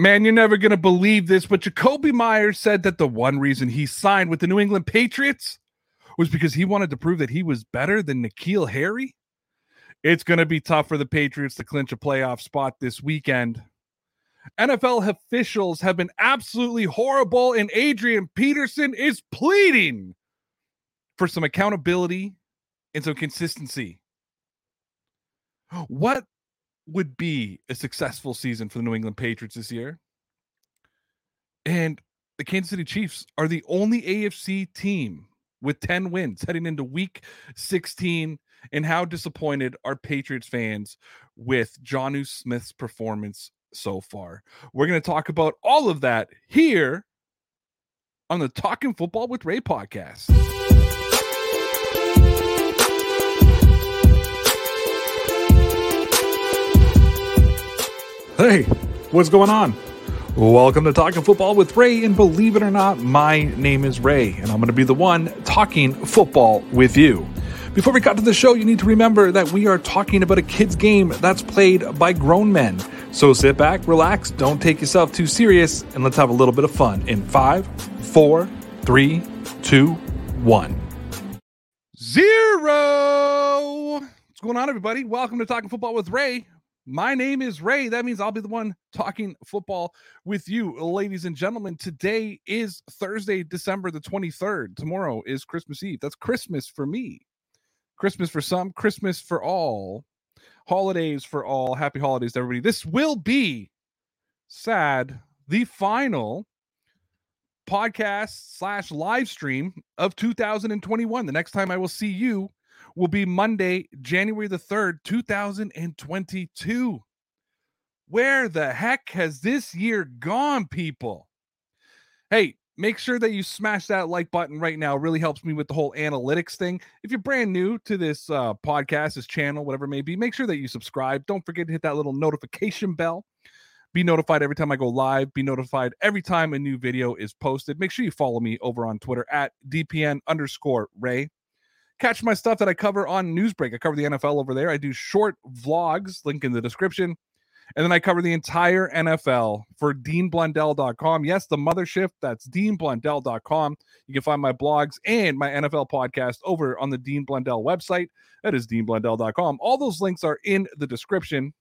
Man, you're never going to believe this, but Jakobi Meyers said that the one reason he signed with the New England Patriots was because he wanted to prove that he was better than N'Keal Harry. It's going to be tough for the Patriots to clinch a playoff spot this weekend. NFL officials have been absolutely horrible, and Adrian Peterson is pleading for some accountability and some consistency. What would be a successful season for the New England Patriots this year? And the Kansas City Chiefs are the only AFC team with 10 wins heading into week 16. And how disappointed are Patriots fans with Jonnu Smith's performance so far? We're going to talk about all of that here on the Talking Football with Ray podcast. Hey, what's going on? Welcome to Talking Football with Ray, and believe it or not, my name is Ray, and I'm going to be the one talking football with you. Before we cut to the show, you need to remember that we are talking about a kid's game that's played by grown men. So sit back, relax, don't take yourself too serious, and let's have a little bit of fun in five, four, three, two, one. Zero. What's going on, everybody? Welcome to Talking Football with Ray. My name is Ray. That means I'll be the one talking football with you, ladies and gentlemen. Today is Thursday, December the 23rd. Tomorrow is Christmas Eve. That's Christmas for me. Christmas for some, Christmas for all, holidays for all. Happy holidays, everybody. This will be sad, the final podcast slash live stream of 2021. The next time I will see you will be Monday, January the 3rd, 2022. Where the heck has this year gone, people? Hey, make sure that you smash that like button right now. It really helps me with the whole analytics thing. If you're brand new to this uh, podcast, this channel, whatever it may be, make sure that you subscribe. Don't forget to hit that little notification bell. Be notified every time I go live. Be notified every time a new video is posted. Make sure you follow me over on Twitter at DPN underscore Ray. Catch my stuff that I cover on Newsbreak. I cover the NFL over there. I do short vlogs, link in the description. And then I cover the entire NFL for deanblundell.com. Yes, the mothership, that's deanblundell.com. You can find my blogs and my NFL podcast over on the Dean Blundell website. That is deanblundell.com. All those links are in the description.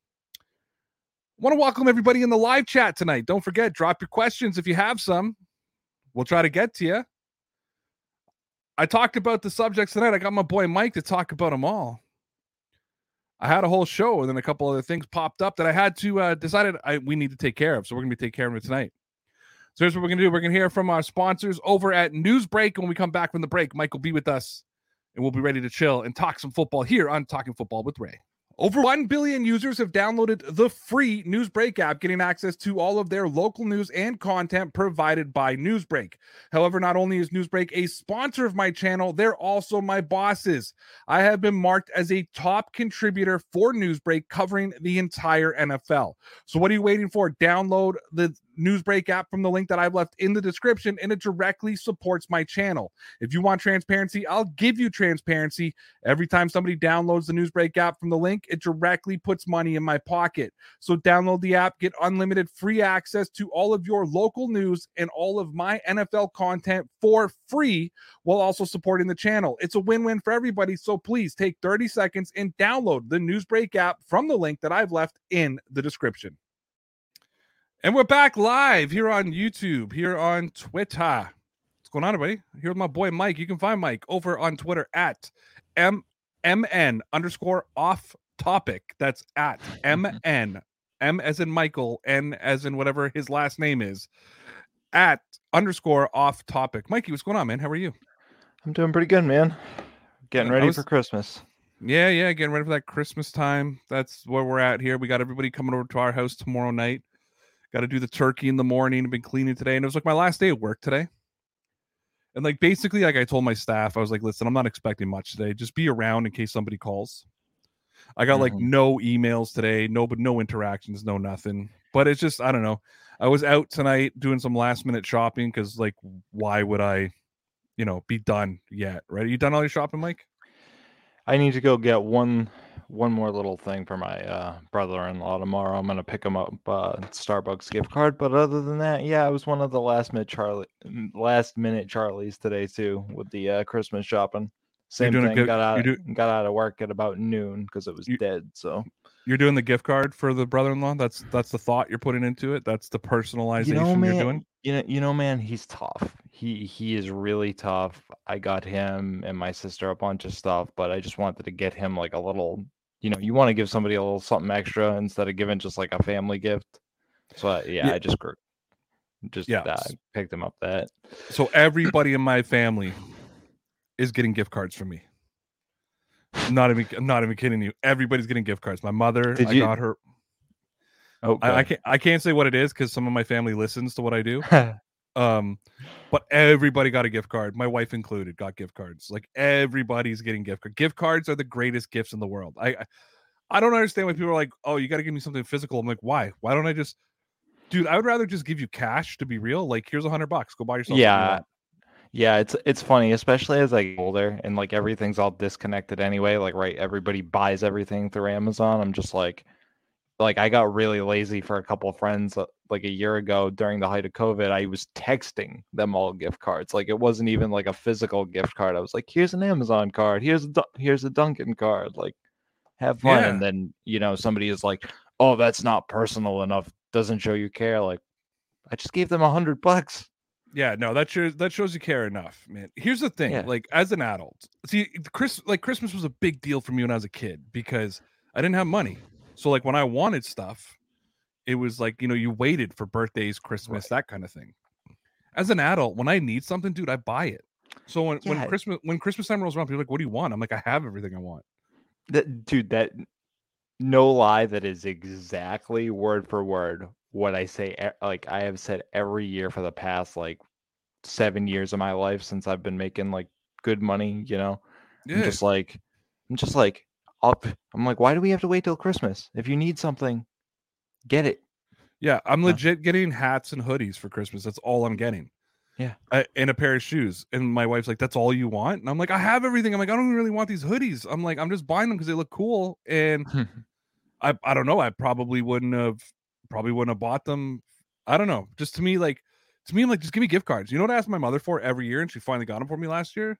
Want to welcome everybody in the live chat tonight. Don't forget, drop your questions if you have some. We'll try to get to you. I talked about the subjects tonight. I got my boy Mike to talk about them all. I had a whole show, and then a couple other things popped up that I had to uh, decided I we need to take care of. So we're gonna be taking care of it tonight. So here's what we're gonna do. We're gonna hear from our sponsors over at Newsbreak. When we come back from the break, Mike will be with us, and we'll be ready to chill and talk some football here on Talking Football with Ray. Over 1 billion users have downloaded the free Newsbreak app, getting access to all of their local news and content provided by Newsbreak. However, not only is Newsbreak a sponsor of my channel, they're also my bosses. I have been marked as a top contributor for Newsbreak covering the entire NFL. So, what are you waiting for? Download the Newsbreak app from the link that I've left in the description, and it directly supports my channel. If you want transparency, I'll give you transparency. Every time somebody downloads the Newsbreak app from the link, it directly puts money in my pocket. So download the app, get unlimited free access to all of your local news and all of my NFL content for free while also supporting the channel. It's a win win for everybody. So please take 30 seconds and download the Newsbreak app from the link that I've left in the description. And we're back live here on YouTube, here on Twitter. What's going on, everybody? Here with my boy Mike. You can find Mike over on Twitter at MMN underscore off topic. That's at M N. M as in Michael, N as in whatever his last name is. At underscore off topic. Mikey, what's going on, man? How are you? I'm doing pretty good, man. Getting ready was, for Christmas. Yeah, yeah, getting ready for that Christmas time. That's where we're at here. We got everybody coming over to our house tomorrow night Got to do the turkey in the morning. I've been cleaning today, and it was like my last day at work today. And like basically, like I told my staff, I was like, listen, I'm not expecting much today. Just be around in case somebody calls. I got mm-hmm. like no emails today, no but no interactions, no nothing. But it's just I don't know. I was out tonight doing some last minute shopping because like why would I, you know, be done yet? Right? Are you done all your shopping, Mike? I need to go get one one more little thing for my uh, brother-in-law tomorrow. I'm gonna pick him up uh, Starbucks gift card. But other than that, yeah, I was one of the last minute Charlie last minute Charlies today too with the uh, Christmas shopping. Same thing. Good, got out do, got out of work at about noon because it was you, dead. So you're doing the gift card for the brother-in-law. That's that's the thought you're putting into it. That's the personalization you know, man, you're doing. You know, you know, man, he's tough. He he is really tough. I got him and my sister a bunch of stuff, but I just wanted to get him like a little you know, you want to give somebody a little something extra instead of giving just like a family gift. So I, yeah, yeah, I just just yeah. Uh, picked them up that. So everybody in my family is getting gift cards from me. I'm not even I'm not even kidding you. Everybody's getting gift cards. My mother, Did I you... got her. Oh, I, I, can't I can't say what it is because some of my family listens to what I do. Um, but everybody got a gift card, my wife included, got gift cards. Like everybody's getting gift cards. Gift cards are the greatest gifts in the world. I I don't understand why people are like, oh, you got to give me something physical. I'm like, why? Why don't I just, dude? I would rather just give you cash to be real. Like, here's a hundred bucks. Go buy yourself. Yeah, yeah. It's it's funny, especially as I get older and like everything's all disconnected anyway. Like, right, everybody buys everything through Amazon. I'm just like, like I got really lazy for a couple of friends uh, like a year ago during the height of COVID. I was texting them all gift cards. Like it wasn't even like a physical gift card. I was like, "Here's an Amazon card. Here's a here's a Dunkin' card. Like, have fun." Yeah. And then you know somebody is like, "Oh, that's not personal enough. Doesn't show you care." Like, I just gave them a hundred bucks. Yeah, no, that shows that shows you care enough, man. Here's the thing: yeah. like as an adult, see, Chris, like Christmas was a big deal for me when I was a kid because I didn't have money. So like when I wanted stuff, it was like, you know, you waited for birthdays, Christmas, right. that kind of thing. As an adult, when I need something, dude, I buy it. So when, yeah. when Christmas when Christmas time rolls around, people are like, "What do you want?" I'm like, "I have everything I want." That dude, that no lie, that is exactly word for word what I say. Like I have said every year for the past like seven years of my life since I've been making like good money. You know, yeah. I'm just like, I'm just like, up. I'm like, why do we have to wait till Christmas? If you need something, get it. Yeah, I'm legit getting hats and hoodies for Christmas. That's all I'm getting. Yeah, I, and a pair of shoes. And my wife's like, "That's all you want?" And I'm like, "I have everything." I'm like, "I don't really want these hoodies." I'm like, "I'm just buying them because they look cool." And I, I don't know. I probably wouldn't have, probably wouldn't have bought them. I don't know. Just to me, like, to me, I'm like, just give me gift cards. You know what I ask my mother for every year, and she finally got them for me last year.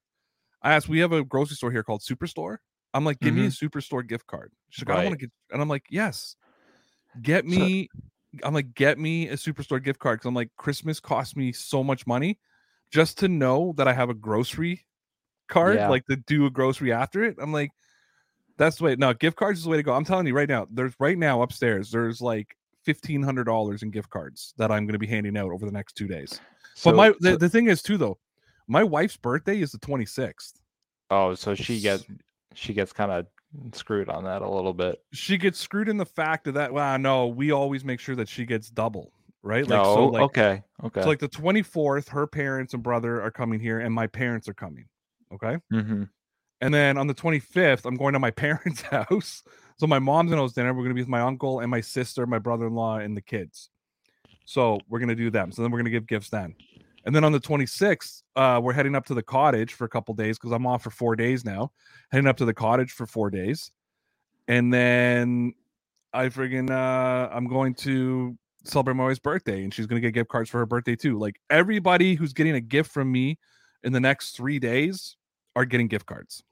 I asked. We have a grocery store here called Superstore, I'm like, give mm-hmm. me a mm-hmm. superstore gift card. She's like, right. I don't want to get, and I'm like, yes, get me. So, I'm like, get me a superstore gift card because I'm like, Christmas cost me so much money just to know that I have a grocery card, yeah. like to do a grocery after it. I'm like, that's the way. No, gift cards is the way to go. I'm telling you right now. There's right now upstairs. There's like fifteen hundred dollars in gift cards that I'm going to be handing out over the next two days. So, but my the, the thing is too though, my wife's birthday is the 26th. Oh, so she gets she gets kind of screwed on that a little bit. She gets screwed in the fact of that. Well, no, we always make sure that she gets double, right? Like, no, so like, okay, okay. So like the 24th, her parents and brother are coming here, and my parents are coming. Okay. Mm-hmm. And then on the 25th, I'm going to my parents' house. So my mom's gonna host dinner. We're gonna be with my uncle and my sister, my brother-in-law, and the kids. So we're gonna do them. So then we're gonna give gifts then. And then on the 26th, uh, we're heading up to the cottage for a couple days because I'm off for four days now. Heading up to the cottage for four days. And then I friggin' uh, I'm going to celebrate my wife's birthday and she's gonna get gift cards for her birthday too. Like everybody who's getting a gift from me in the next three days are getting gift cards.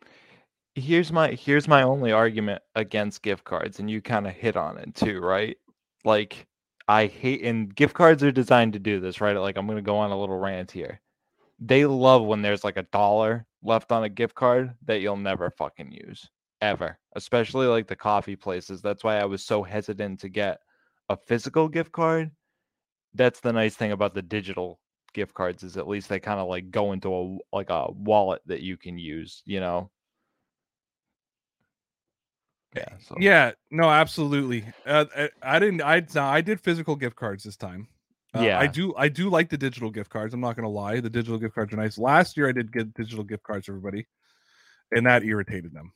Here's my here's my only argument against gift cards, and you kind of hit on it too, right? Like I hate and gift cards are designed to do this, right? Like I'm to go on a little rant here. They love when there's like a dollar left on a gift card that you'll never fucking use ever, especially like the coffee places. That's why I was so hesitant to get a physical gift card. That's the nice thing about the digital gift cards is at least they kind of like go into a like a wallet that you can use, you know. Yeah. So Yeah, no, absolutely. Uh, I, I didn't. I I did physical gift cards this time. Uh, Yeah. I do. I do like the digital gift cards. I'm not gonna lie. The digital gift cards are nice. Last year, I did get digital gift cards everybody, and that irritated them.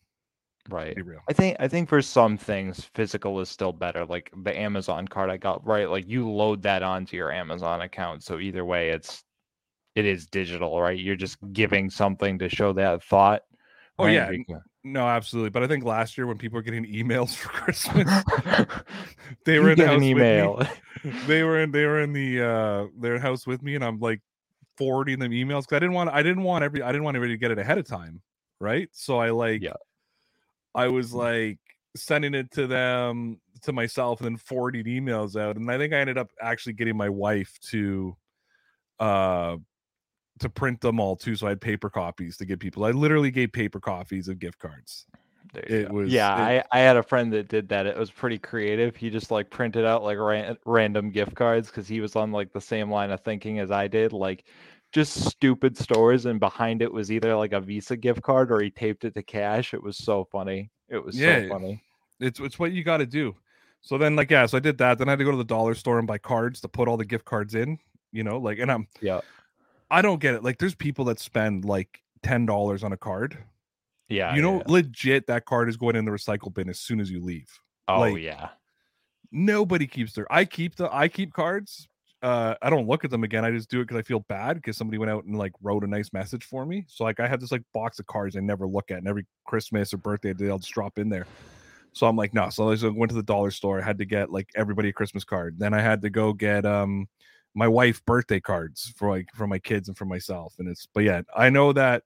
Right. I think I think for some things physical is still better. Like the Amazon card I got, right? Like you load that onto your Amazon account. So either way it's it is digital, right? You're just giving something to show that thought. Oh, right? yeah, No, absolutely. But I think last year when people were getting emails for Christmas, they were in the house email. with me. They were in. They were in the uh their house with me, and I'm like forwarding them emails because I didn't want. I didn't want every. I didn't want everybody to get it ahead of time, right? So I like. Yeah. I was like sending it to them to myself and then forwarding emails out, and I think I ended up actually getting my wife to, uh, to print them all too. So I had paper copies to give people. I literally gave paper copies of gift cards. It go. was- yeah, it- I, I had a friend that did that. It was pretty creative. He just like printed out like ran, random gift cards because he was on like the same line of thinking as I did, like just stupid stores. And behind it was either like a Visa gift card or he taped it to cash. It was so funny. It was Yeah. so funny. It's it's what you got to do. So then, like, yeah, so I did that. Then I had to go to the dollar store and buy cards to put all the gift cards in. You know, like, and I'm Yeah. I don't get it. Like, there's people that spend like ten dollars on a card. Yeah. you know, yeah. legit, that card is going in the recycle bin as soon as you leave. Oh like- yeah. Nobody keeps their. I keep the. I keep cards. Uh, I don't look at them again. I just do it because I feel bad because somebody went out and like wrote a nice message for me. So like I have this like box of cards I never look at, and every Christmas or birthday they'll just drop in there. So I'm like, no. So I just went to the dollar store. I had to get like everybody a Christmas card. Then I had to go get um my wife birthday cards for like for my kids and for myself. And it's but yeah, I know that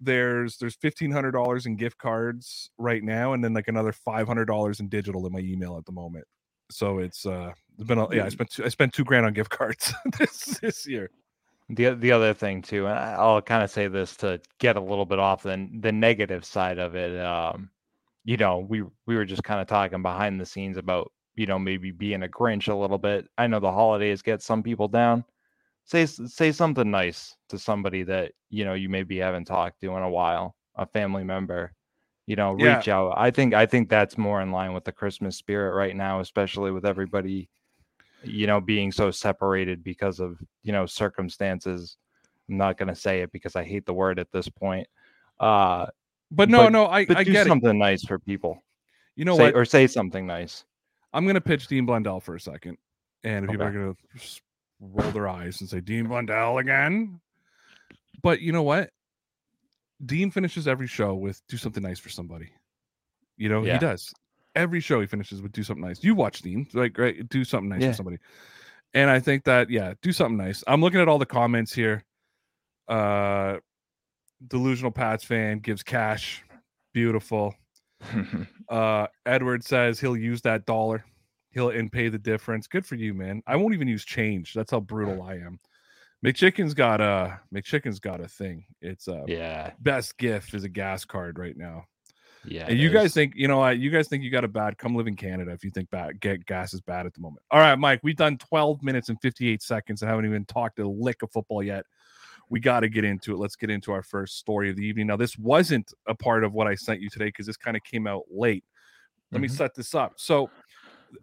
there's there's fifteen hundred dollars in gift cards right now, and then like another five hundred dollars in digital in my email at the moment. So it's uh it's been a, yeah I spent two, I spent two grand on gift cards this this year. The the other thing too, and I'll kind of say this to get a little bit off the the negative side of it. Um, you know, we we were just kind of talking behind the scenes about you know maybe being a Grinch a little bit. I know the holidays get some people down. Say say something nice to somebody that you know you maybe haven't talked to in a while, a family member. You know, Yeah. reach out. I think I think that's more in line with the Christmas spirit right now, especially with everybody you know being so separated because of you know circumstances i'm not going to say it because i hate the word at this point uh But no, But- no, I, but I do get it. something nice for people You know say, what? or say something nice I'm gonna pitch Dean Blundell for a second, and people are gonna roll their eyes and say Dean Blundell again. But you know what? Dean finishes every show with "Do something nice for somebody." You know Yeah. he does. Every show he finishes with "Do something nice." You watch Dean, like right? Do something nice Yeah. for somebody. And I think that yeah, do something nice. I'm looking at all the comments here. Uh, delusional Pats fan gives cash. Beautiful. Uh, Edward says he'll use that dollar. He'll and pay the difference. Good for you, man. I won't even use change. That's how brutal I am. McChicken's got a McChicken's got a thing. It's a yeah best gift is a gas card right now. yeah and you guys is. think you know what? You guys think you got a bad? Come live in Canada if you think bad. Get gas is bad at the moment. All right, Mike. We've done 12 minutes and 58 seconds and haven't even talked a lick of football yet. We got to get into it. Let's get into our first story of the evening. Now, this wasn't a part of what I sent you today because this kind of came out late. Let me Mhm. set this up. So,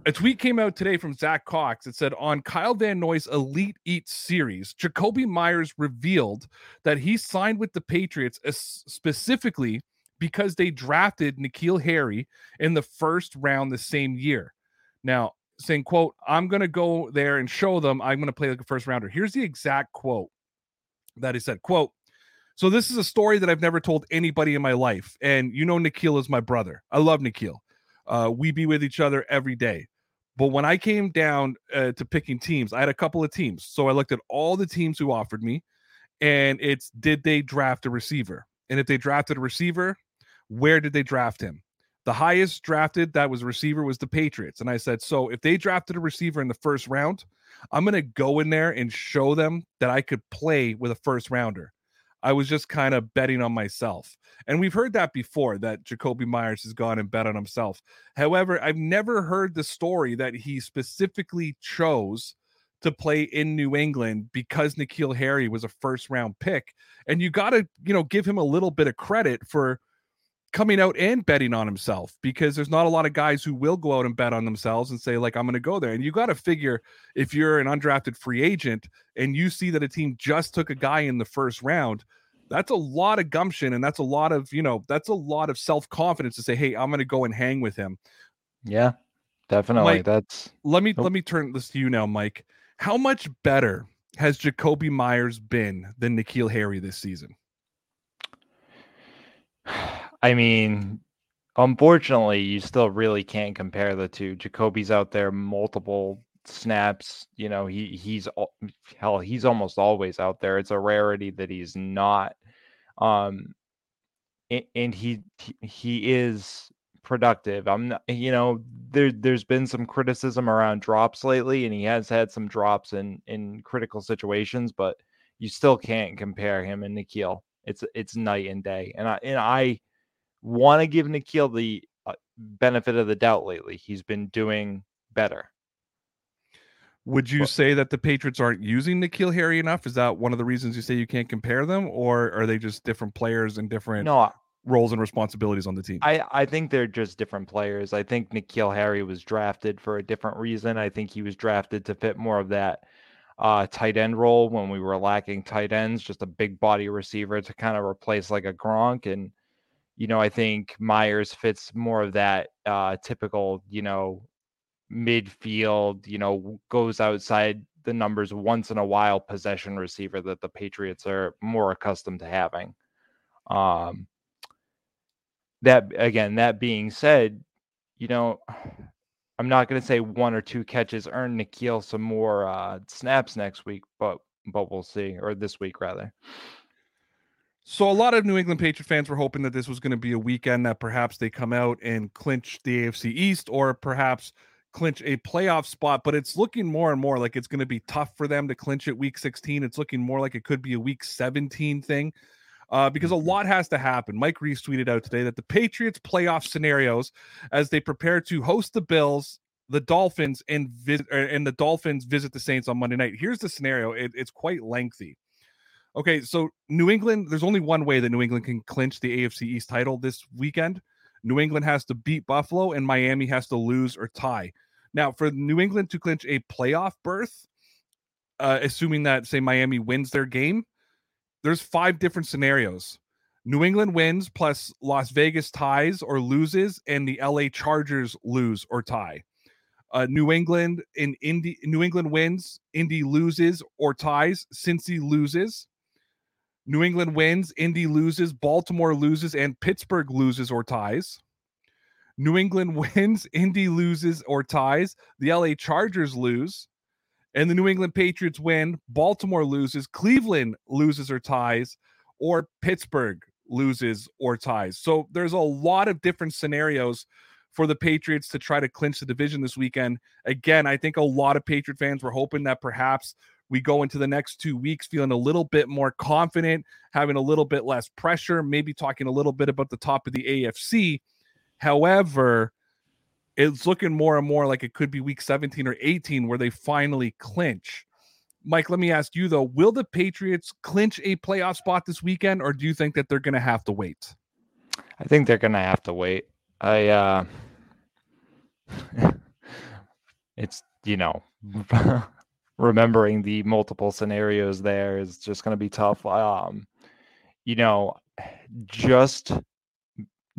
a tweet came out today from Zach Cox. It said on Kyle Van Noy's Elite Eat series, Jakobi Meyers revealed that he signed with the Patriots specifically because they drafted N'Keal Harry in the first round the same year. Now, saying, quote, I'm going to go there and show them I'm going to play like a first rounder. Here's the exact quote that he said, quote, so this is a story that I've never told anybody in my life. And you know, N'Keal is my brother. I love N'Keal. Uh, we be with each other every day. But when I came down uh, to picking teams, I had a couple of teams. So I looked at all the teams who offered me, and it's did they draft a receiver? And if they drafted a receiver, where did they draft him? The highest drafted that was receiver was the Patriots. And I said, so if they drafted a receiver in the first round, I'm going to go in there and show them that I could play with a first rounder. I was just kind of betting on myself. And we've heard that before that Jakobi Meyers has gone and bet on himself. However, I've never heard the story that he specifically chose to play in New England because N'Keal Harry was a first round pick. And you got to, you know, give him a little bit of credit for coming out and betting on himself because there's not a lot of guys who will go out and bet on themselves and say like I'm going to go there. And you got to figure if you're an undrafted free agent and you see that a team just took a guy in the first round, that's a lot of gumption and that's a lot of, you know, that's a lot of self-confidence to say, "Hey, I'm going to go and hang with him." Yeah. Definitely. Mike, that's Let me oh. let me turn this to you now, Mike. How much better has Jakobi Meyers been than N'Keal Harry this season? I mean, unfortunately, you still really can't compare the two. Jakobi's out there multiple snaps. You know, he he's hell, he's almost always out there. It's a rarity that he's not. Um, and, he he is productive. I'm not, you know, there there's been some criticism around drops lately, and he has had some drops in in critical situations, but you still can't compare him and N'Keal. It's it's night and day, and I and I want to give N'Keal the uh, benefit of the doubt lately. He's been doing better. Would you well, say that the Patriots aren't using N'Keal Harry enough? Is that one of the reasons you say you can't compare them, or are they just different players and different no, roles and responsibilities on the team? I, I think they're just different players. I think N'Keal Harry was drafted for a different reason. I think he was drafted to fit more of that uh, tight end role when we were lacking tight ends, just a big body receiver to kind of replace like a Gronk. And you know, I think Meyers fits more of that uh, typical, you know, midfield, you know, goes outside the numbers once in a while possession receiver that the Patriots are more accustomed to having. Um, that again, that being said, you know, I'm not going to say one or two catches earn N'Keal some more uh, snaps next week, but but we'll see, or this week rather. So a lot of New England Patriot fans were hoping that this was going to be a weekend that perhaps they come out and clinch the AFC East or perhaps clinch a playoff spot, but it's looking more and more like it's going to be tough for them to clinch it week 16. It's looking more like it could be a week 17 thing. Uh, because a mm-hmm. lot has to happen. Mike Reiss tweeted out today that the Patriots playoff scenarios as they prepare to host the Bills, the Dolphins, and visit and the Dolphins visit the Saints on Monday night. Here's the scenario. It, it's quite lengthy. Okay, so New England, there's only one way that New England can clinch the AFC East title this weekend. New England has to beat Buffalo and Miami has to lose or tie. Now, for New England to clinch a playoff berth, uh, assuming that, say, Miami wins their game, there's five different scenarios. New England wins plus Las Vegas ties or loses, and the LA Chargers lose or tie. Uh, New England in Indy, New England wins, Indy loses or ties, Cincy loses. New England wins, Indy loses, Baltimore loses, and Pittsburgh loses or ties. New England wins, Indy loses or ties. The LA Chargers lose. And the New England Patriots win, Baltimore loses, Cleveland loses or ties, or Pittsburgh loses or ties. So there's a lot of different scenarios for the Patriots to try to clinch the division this weekend. Again, I think a lot of Patriot fans were hoping that perhaps we go into the next two weeks feeling a little bit more confident, having a little bit less pressure, maybe talking a little bit about the top of the AFC. However, it's looking more and more like it could be week 17 or 18 where they finally clinch. Mike, let me ask you though, will the Patriots clinch a playoff spot this weekend or do you think that they're going to have to wait? I think they're going to have to wait. I uh it's you know remembering the multiple scenarios there is just going to be tough. Um, you know, just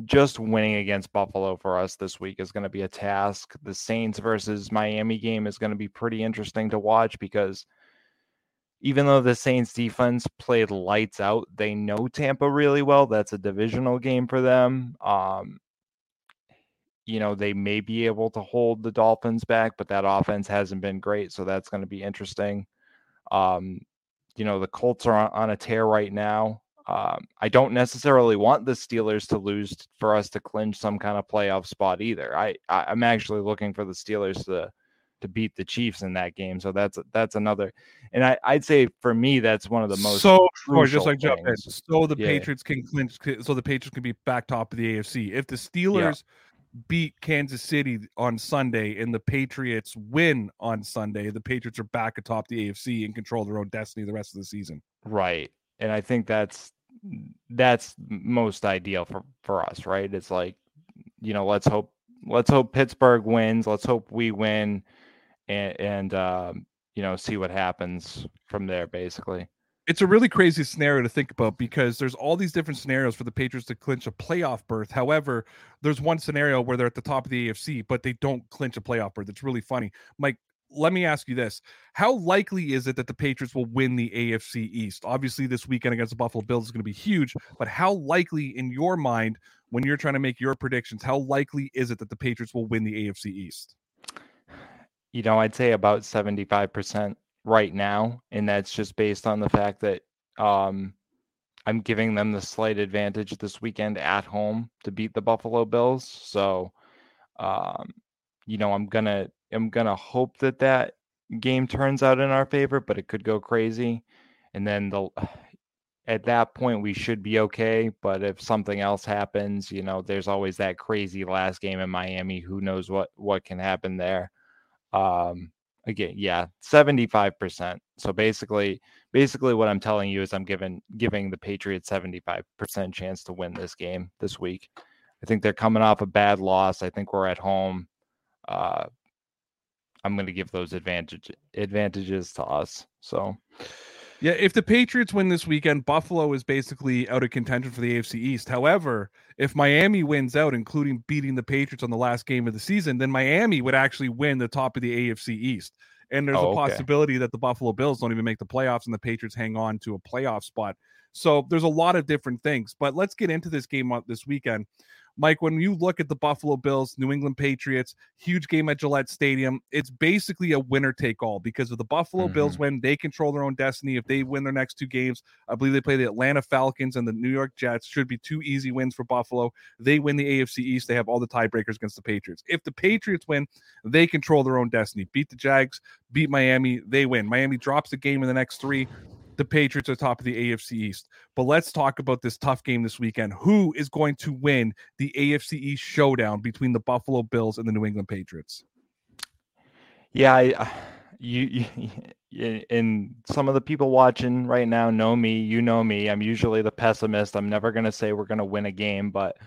just winning against Buffalo for us this week is going to be a task. The Saints versus Miami game is going to be pretty interesting to watch because even though the Saints defense played lights out, they know Tampa really well. That's a divisional game for them. Um, you know, they may be able to hold the Dolphins back, but that offense hasn't been great. So that's going to be interesting. Um, you know, the Colts are on, on a tear right now. Um, I don't necessarily want the Steelers to lose for us to clinch some kind of playoff spot either. I, I am actually looking for the Steelers to to beat the Chiefs in that game. So that's that's another, and I I'd say for me that's one of the most so or just like jump in. So the yeah. Patriots can clinch. So the Patriots can be back top of the AFC if the Steelers. Yeah beat Kansas City on Sunday and the Patriots win on Sunday, the Patriots are back atop the AFC and control their own destiny the rest of the season. Right. And I think that's that's most ideal for for us, right? It's like, you know, let's hope let's hope Pittsburgh wins. Let's hope we win, and and um, you know, see what happens from there. Basically, it's a really crazy scenario to think about because there's all these different scenarios for the Patriots to clinch a playoff berth. However, there's one scenario where they're at the top of the AFC, but they don't clinch a playoff berth. It's really funny. Mike, let me ask you this. How likely is it that the Patriots will win the AFC East? Obviously, this weekend against the Buffalo Bills is going to be huge, but how likely in your mind, when you're trying to make your predictions, how likely is it that the Patriots will win the AFC East? You know, I'd say about 75% right now. And that's just based on the fact that um, I'm giving them the slight advantage this weekend at home to beat the Buffalo Bills. So, um, you know, I'm gonna I'm gonna hope that that game turns out in our favor, but it could go crazy. And then the at that point we should be okay. But if something else happens, you know, there's always that crazy last game in Miami. Who knows what what can happen there? Um, again, yeah, 75%. So basically, basically what I'm telling you is I'm giving giving the Patriots 75% chance to win this game this week. I think they're coming off a bad loss. I think we're at home. Uh, I'm going to give those advantage advantages to us. So, yeah, if the Patriots win this weekend, Buffalo is basically out of contention for the AFC East. However, if Miami wins out, including beating the Patriots on the last game of the season, then Miami would actually win the top of the AFC East. And there's oh, a possibility okay. that the Buffalo Bills don't even make the playoffs and the Patriots hang on to a playoff spot. So there's a lot of different things. But let's get into this game this weekend. Mike, when you look at the Buffalo Bills, New England Patriots, huge game at Gillette Stadium, it's basically a winner take all because if the Buffalo mm-hmm. Bills win, they control their own destiny. If they win their next two games, I believe they play the Atlanta Falcons and the New York Jets. Should be two easy wins for Buffalo. They win the AFC East. They have all the tiebreakers against the Patriots. If the Patriots win, they control their own destiny. Beat the Jags, beat Miami, they win. Miami drops the game in the next three the Patriots are top of the AFC East. But let's talk about this tough game this weekend. Who is going to win the AFC East showdown between the Buffalo Bills and the New England Patriots? Yeah, I, uh, you, you, and some of the people watching right now know me. You know me. I'm usually the pessimist. I'm never going to say we're going to win a game, but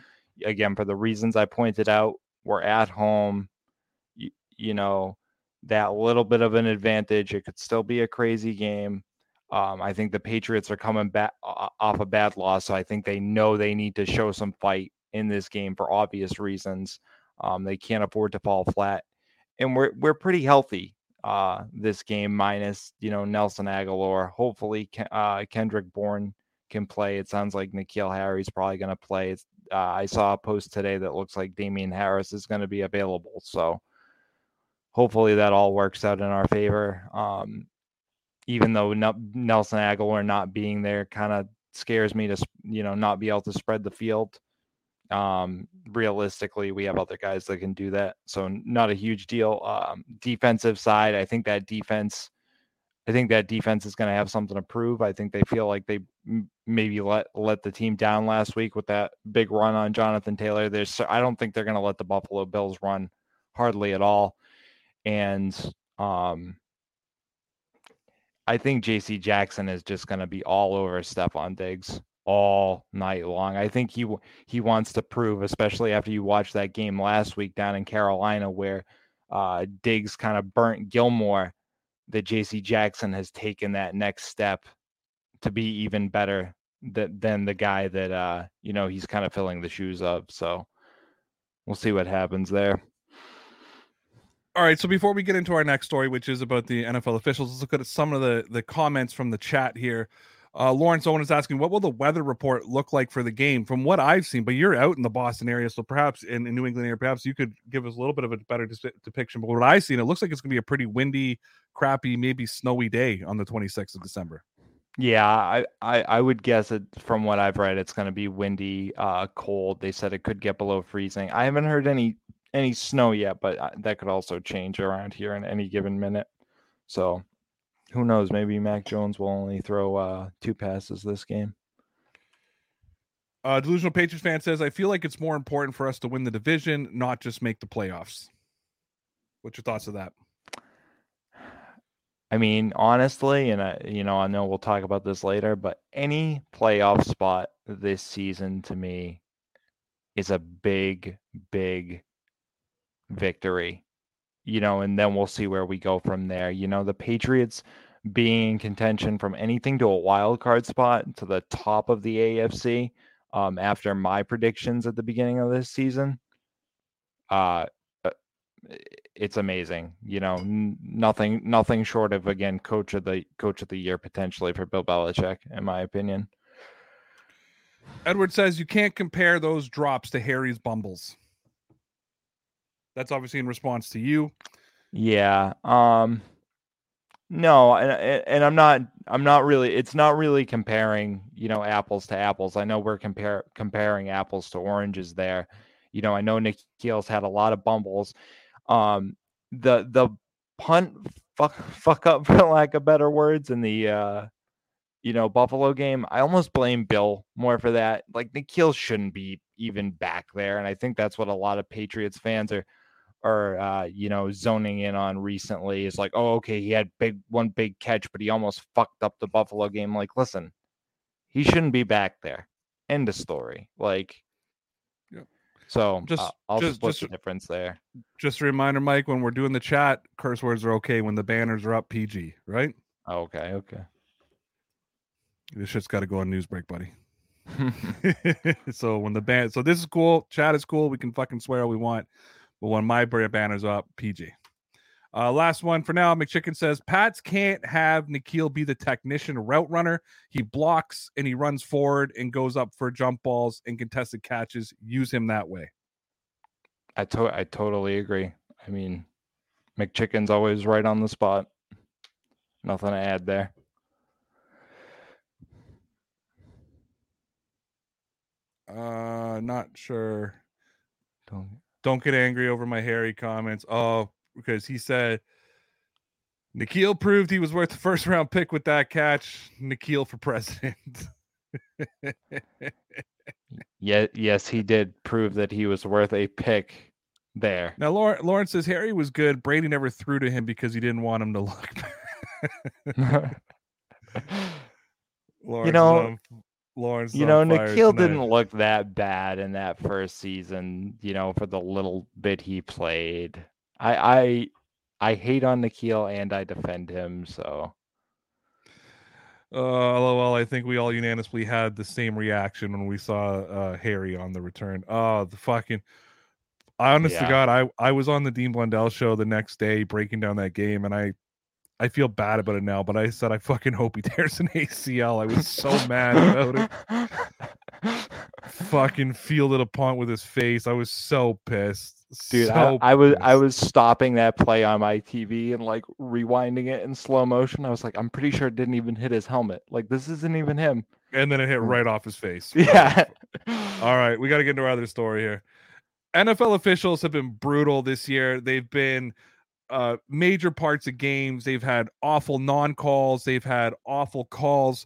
again, for the reasons I pointed out, we're at home. You, you know, that little bit of an advantage. It could still be a crazy game. Um, I think the Patriots are coming back off a bad loss, so I think they know they need to show some fight in this game for obvious reasons. Um, they can't afford to fall flat, and we're we're pretty healthy uh, this game, minus you know Nelson Agholor. Hopefully, uh, Kendrick Bourne can play. It sounds like N'Keal Harry's probably going to play. Uh, I saw a post today that looks like Damien Harris is going to be available, so hopefully that all works out in our favor. Um, even though Nelson Agholor not being there kind of scares me to you know not be able to spread the field. Um, realistically, we have other guys that can do that, so not a huge deal. Um, defensive side, I think that defense, I think that defense is going to have something to prove. I think they feel like they m- maybe let let the team down last week with that big run on Jonathan Taylor. There's, I don't think they're going to let the Buffalo Bills run hardly at all, and um, I think JC Jackson is just going to be all over Stefon Diggs all night long. I think he he wants to prove, especially after you watched that game last week down in Carolina where uh, Diggs kind of burnt Gilmore, that JC Jackson has taken that next step to be even better than, than the guy that uh, you know he's kind of filling the shoes of. So we'll see what happens there. All right, so before we get into our next story, which is about the NFL officials, let's look at some of the the comments from the chat here. Uh, Lawrence Owen is asking, what will the weather report look like for the game? From what I've seen, but you're out in the Boston area, so perhaps in, in New England area, perhaps you could give us a little bit of a better de- depiction. But what I've seen, it looks like it's going to be a pretty windy, crappy, maybe snowy day on the 26th of December. Yeah, I, I, I would guess it from what I've read, it's going to be windy, uh, cold. They said it could get below freezing. I haven't heard any any snow yet, but uh, that could also change around here in any given minute. So who knows? Maybe Mac Jones will only throw uh, two passes this game. Uh, Delusional Patriots fan says, I feel like it's more important for us to win the division, not just make the playoffs. What's your thoughts of that? I mean, honestly, and I, you know, I know we'll talk about this later, but any playoff spot this season to me is a big, big victory. You know, and then we'll see where we go from there. You know, the Patriots being in contention from anything to a wild card spot to the top of the AFC um, after my predictions at the beginning of this season. Uh, it's amazing. You know, n- nothing nothing short of again coach of the coach of the year potentially for Bill Belichick, in my opinion. Edward says you can't compare those drops to Harry's bumbles. That's obviously in response to you. Yeah. Um no, and and I'm not I'm not really it's not really comparing, you know, apples to apples. I know we're compare comparing apples to oranges there. You know, I know N'Keal's had a lot of bumbles um, the the punt fuck fuck up for lack of better words in the uh, you know Buffalo game. I almost blame Bill more for that. Like N'Keal shouldn't be even back there, and I think that's what a lot of Patriots fans are are uh, you know zoning in on recently. Is like, oh, okay, he had big one big catch, but he almost fucked up the Buffalo game. Like, listen, he shouldn't be back there. End of story. Like so just uh, I'll just, split just, the difference there. Just a reminder, Mike, when we're doing the chat, curse words are okay. When the banners are up, PG, right? okay, okay. This shit's got to go on news break, buddy. so when the band, so this is cool. Chat is cool. We can fucking swear all we want, but when my banner's up, PG. Uh, last one for now. McChicken says Pats can't have N'Keal be the technician route runner. He blocks and he runs forward and goes up for jump balls and contested catches. Use him that way. I to- I totally agree. I mean, McChicken's always right on the spot. Nothing to add there. Uh, not sure. Don't don't get angry over my Harry comments. Oh, because he said N'Keal proved he was worth the first round pick with that catch. N'Keal for president. yeah, yes, he did prove that he was worth a pick there. Now, Lauren, Lauren says Harry was good. Brady never threw to him because he didn't want him to look. you know, Lawrence. You know, N'Keal didn't look that bad in that first season. You know, for the little bit he played. I I I hate on N'Keal and I defend him. So. Uh, lol. I think we all unanimously had the same reaction when we saw uh, Harry on the return. Oh, the fucking. I honest yeah. to God, I I was on the Dean Blundell show the next day breaking down that game, and I I feel bad about it now, but I said I fucking hope he tears an ACL. I was so mad about it. fucking fielded a punt with his face. I was so pissed. Dude, so I, I, was I was stopping that play on my TV and like rewinding it in slow motion. I was like, I'm pretty sure it didn't even hit his helmet. Like this isn't even him. And then it hit mm. right off his face. Yeah. All right, we got to get into our other story here. NFL officials have been brutal this year. They've been uh, major parts of games. They've had awful non calls. They've had awful calls.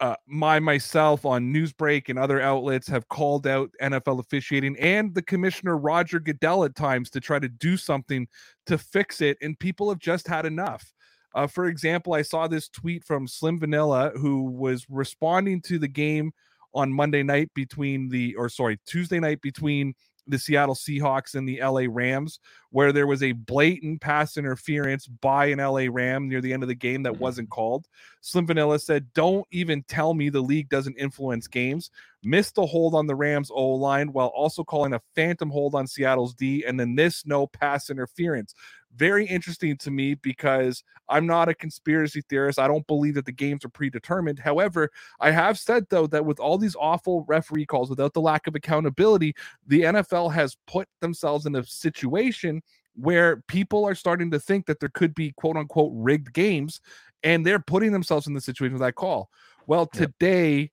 Uh, my myself on Newsbreak and other outlets have called out NFL officiating and the commissioner Roger Goodell at times to try to do something to fix it, and people have just had enough. Uh, for example, I saw this tweet from Slim Vanilla who was responding to the game on Monday night between the, or sorry, Tuesday night between the Seattle Seahawks and the LA Rams, where there was a blatant pass interference by an LA Ram near the end of the game that mm-hmm. wasn't called. Slim Vanilla said, Don't even tell me the league doesn't influence games. Missed the hold on the Rams O line while also calling a phantom hold on Seattle's D, and then this no pass interference very interesting to me because I'm not a conspiracy theorist. I don't believe that the games are predetermined. However, I have said though that with all these awful referee calls, without the lack of accountability, the NFL has put themselves in a situation where people are starting to think that there could be quote unquote rigged games and they're putting themselves in the situation with that call. Well, today,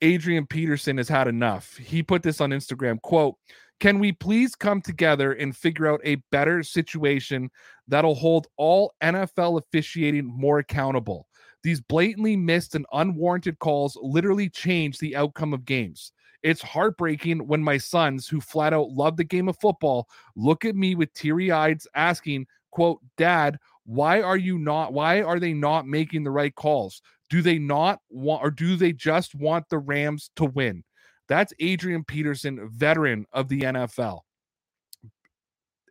Adrian Peterson has had enough. He put this on Instagram quote, can we please come together and figure out a better situation that'll hold all NFL officiating more accountable? These blatantly missed and unwarranted calls literally change the outcome of games. It's heartbreaking when my sons, who flat out love the game of football, look at me with teary eyes asking, quote, Dad, Why are you not? Why are they not making the right calls? Do they not want, or do they just want the Rams to win? That's Adrian Peterson, veteran of the NFL.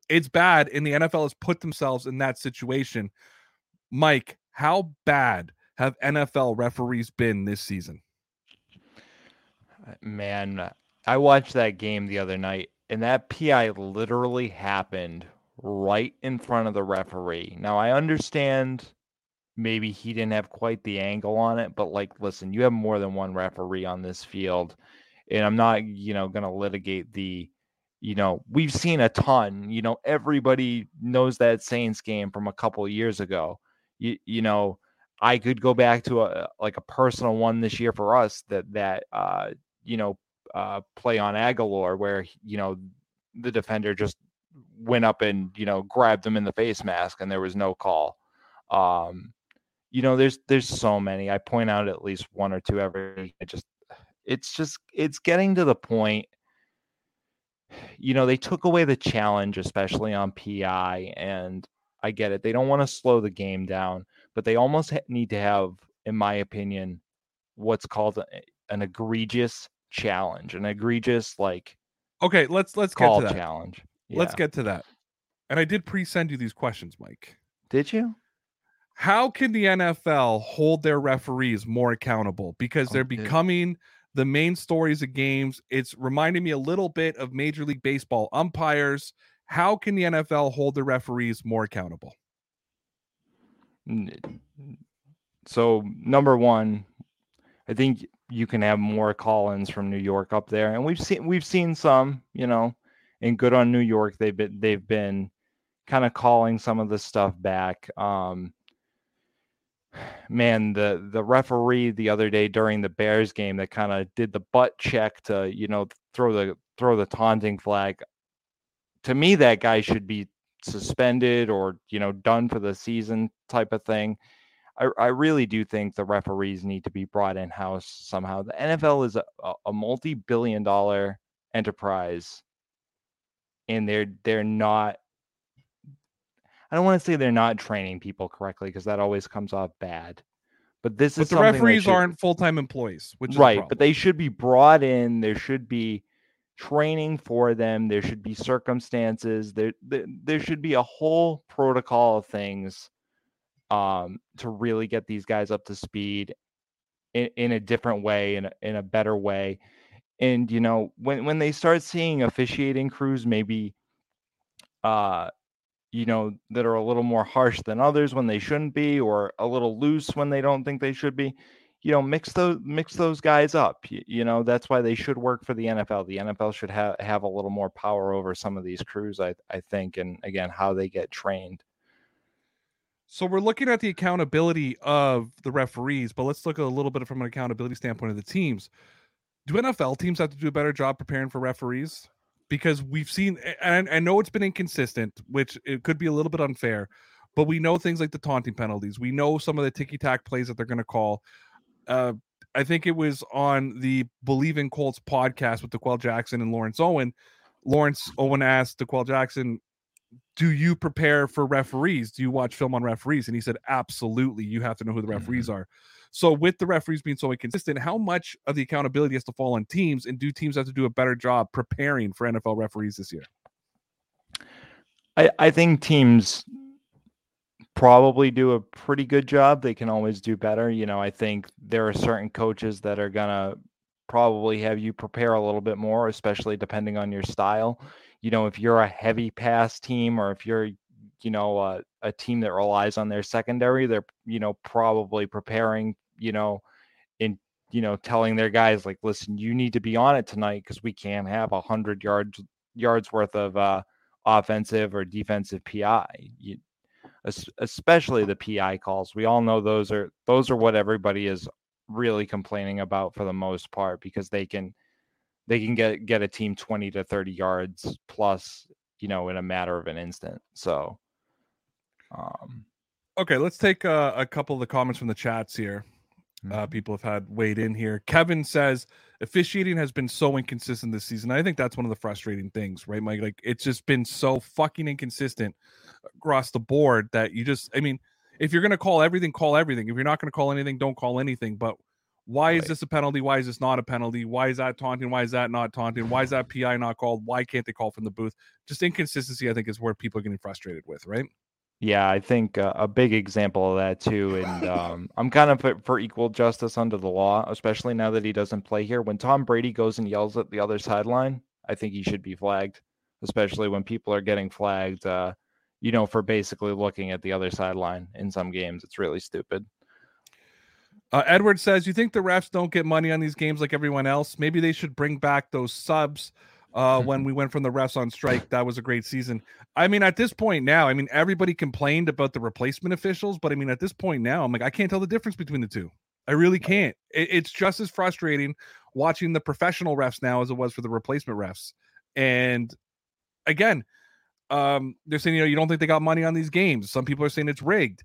It's bad, and the NFL has put themselves in that situation. Mike, how bad have NFL referees been this season? Uh, man, I watched that game the other night, and that PI literally happened right in front of the referee. Now, I understand maybe he didn't have quite the angle on it, but like, listen, you have more than one referee on this field. And I'm not, you know, going to litigate the, you know, we've seen a ton, you know, everybody knows that Saints game from a couple years ago. You, you know, I could go back to a like a personal one this year for us that that uh, you know uh, play on Agholor where you know the defender just went up and you know grabbed him in the face mask and there was no call. Um, you know, there's there's so many. I point out at least one or two every. It just it's just it's getting to the point. You know, they took away the challenge, especially on PI, and I get it. They don't want to slow the game down, but they almost need to have, in my opinion, what's called a, an egregious challenge, an egregious like. Okay, let's let's get to that challenge. Yeah. Let's get to that. And I did pre-send you these questions, Mike. Did you? How can the NFL hold their referees more accountable? Because they're becoming the main stories of games. It's reminding me a little bit of Major League Baseball umpires. How can the NFL hold the referees more accountable? So, number one, I think you can have more call-ins from New York up there, and we've seen we've seen some, you know, and good on New York. They've been they've been kind of calling some of the stuff back. Um, man, the the referee the other day during the Bears game that kind of did the butt check to you know throw the throw the taunting flag. To me, that guy should be suspended or you know done for the season type of thing. I, I really do think the referees need to be brought in house somehow. The NFL is a, a multi billion dollar enterprise, and they're they're not I don't want to say they're not training people correctly because that always comes off bad. But this but is the referees should, aren't full time employees, which is right. But they should be brought in. There should be training for them. There should be circumstances. There, there, there should be a whole protocol of things um, to really get these guys up to speed in, in a different way, in a, in a better way. And you know, when when they start seeing officiating crews, maybe uh you know, that are a little more harsh than others when they shouldn't be, or a little loose when they don't think they should be. You know, mix those mix those guys up. You, you know, that's why they should work for the NFL. The NFL should have have a little more power over some of these crews, I I think, and again, how they get trained. So we're looking at the accountability of the referees, but let's look a little bit from an accountability standpoint of the teams. Do NFL teams have to do a better job preparing for referees? Because we've seen and I know it's been inconsistent, which it could be a little bit unfair, but we know things like the taunting penalties. We know some of the ticky tack plays that they're going to call. Uh, I think it was on the Believe in Colts podcast with DeQuell Jackson and Lawrence Owen. Lawrence Owen asked DeQuell Jackson, Do you prepare for referees? Do you watch film on referees? And he said, Absolutely. You have to know who the referees mm-hmm. are. So with the referees being so inconsistent, how much of the accountability has to fall on teams, and do teams have to do a better job preparing for NFL referees this year? I, I think teams probably do a pretty good job. They can always do better. You know, I think there are certain coaches that are gonna probably have you prepare a little bit more, especially depending on your style. You know, if you're a heavy pass team or if you're you know uh, a team that relies on their secondary they're you know probably preparing you know, in you know, telling their guys like, listen, you need to be on it tonight because we can't have a hundred yards yards worth of uh, offensive or defensive PI. You, especially the PI calls. We all know those are those are what everybody is really complaining about for the most part because they can they can get get a team 20 to 30 yards plus, you know, in a matter of an instant. So um okay, let's take a, a couple of the comments from the chats here. Uh, people have had weighed in here. Kevin says officiating has been so inconsistent this season. I think that's one of the frustrating things, right, Mike? Like it's just been so fucking inconsistent across the board that you just, I mean, if you're going to call everything, call everything. If you're not going to call anything, don't call anything. But why right. is this a penalty? Why is this not a penalty? Why is that taunting? Why is that not taunting? Why is that PI not called? Why can't they call from the booth? Just inconsistency, I think, is where people are getting frustrated with, right? Yeah, I think uh, a big example of that too, and um, I'm kind of for, for, equal justice under the law, especially now that he doesn't play here. When Tom Brady goes and yells at the other sideline, I think he should be flagged, especially when people are getting flagged, uh, you know, for basically looking at the other sideline in some games. It's really stupid. Uh, Edward says, "You think the refs don't get money on these games like everyone else? Maybe they should bring back those subs." Uh, when mm-hmm. we went from the refs on strike. That was a great season. I mean, at this point now, I mean, everybody complained about the replacement officials, but I mean, at this point now, I'm like, I can't tell the difference between the two. I really can't. It, it's just as frustrating watching the professional refs now as it was for the replacement refs. And again, um, they're saying, you know, you don't think they got money on these games. Some people are saying it's rigged.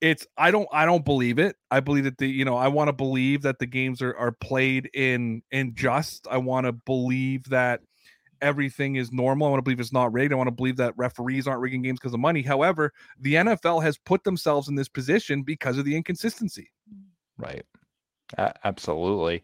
It's I don't I don't believe it. I believe that the you know I want to believe that the games are are played in in just. I want to believe that everything is normal. I want to believe it's not rigged. I want to believe that referees aren't rigging games because of money. However, the NFL has put themselves in this position because of the inconsistency. Right. absolutely.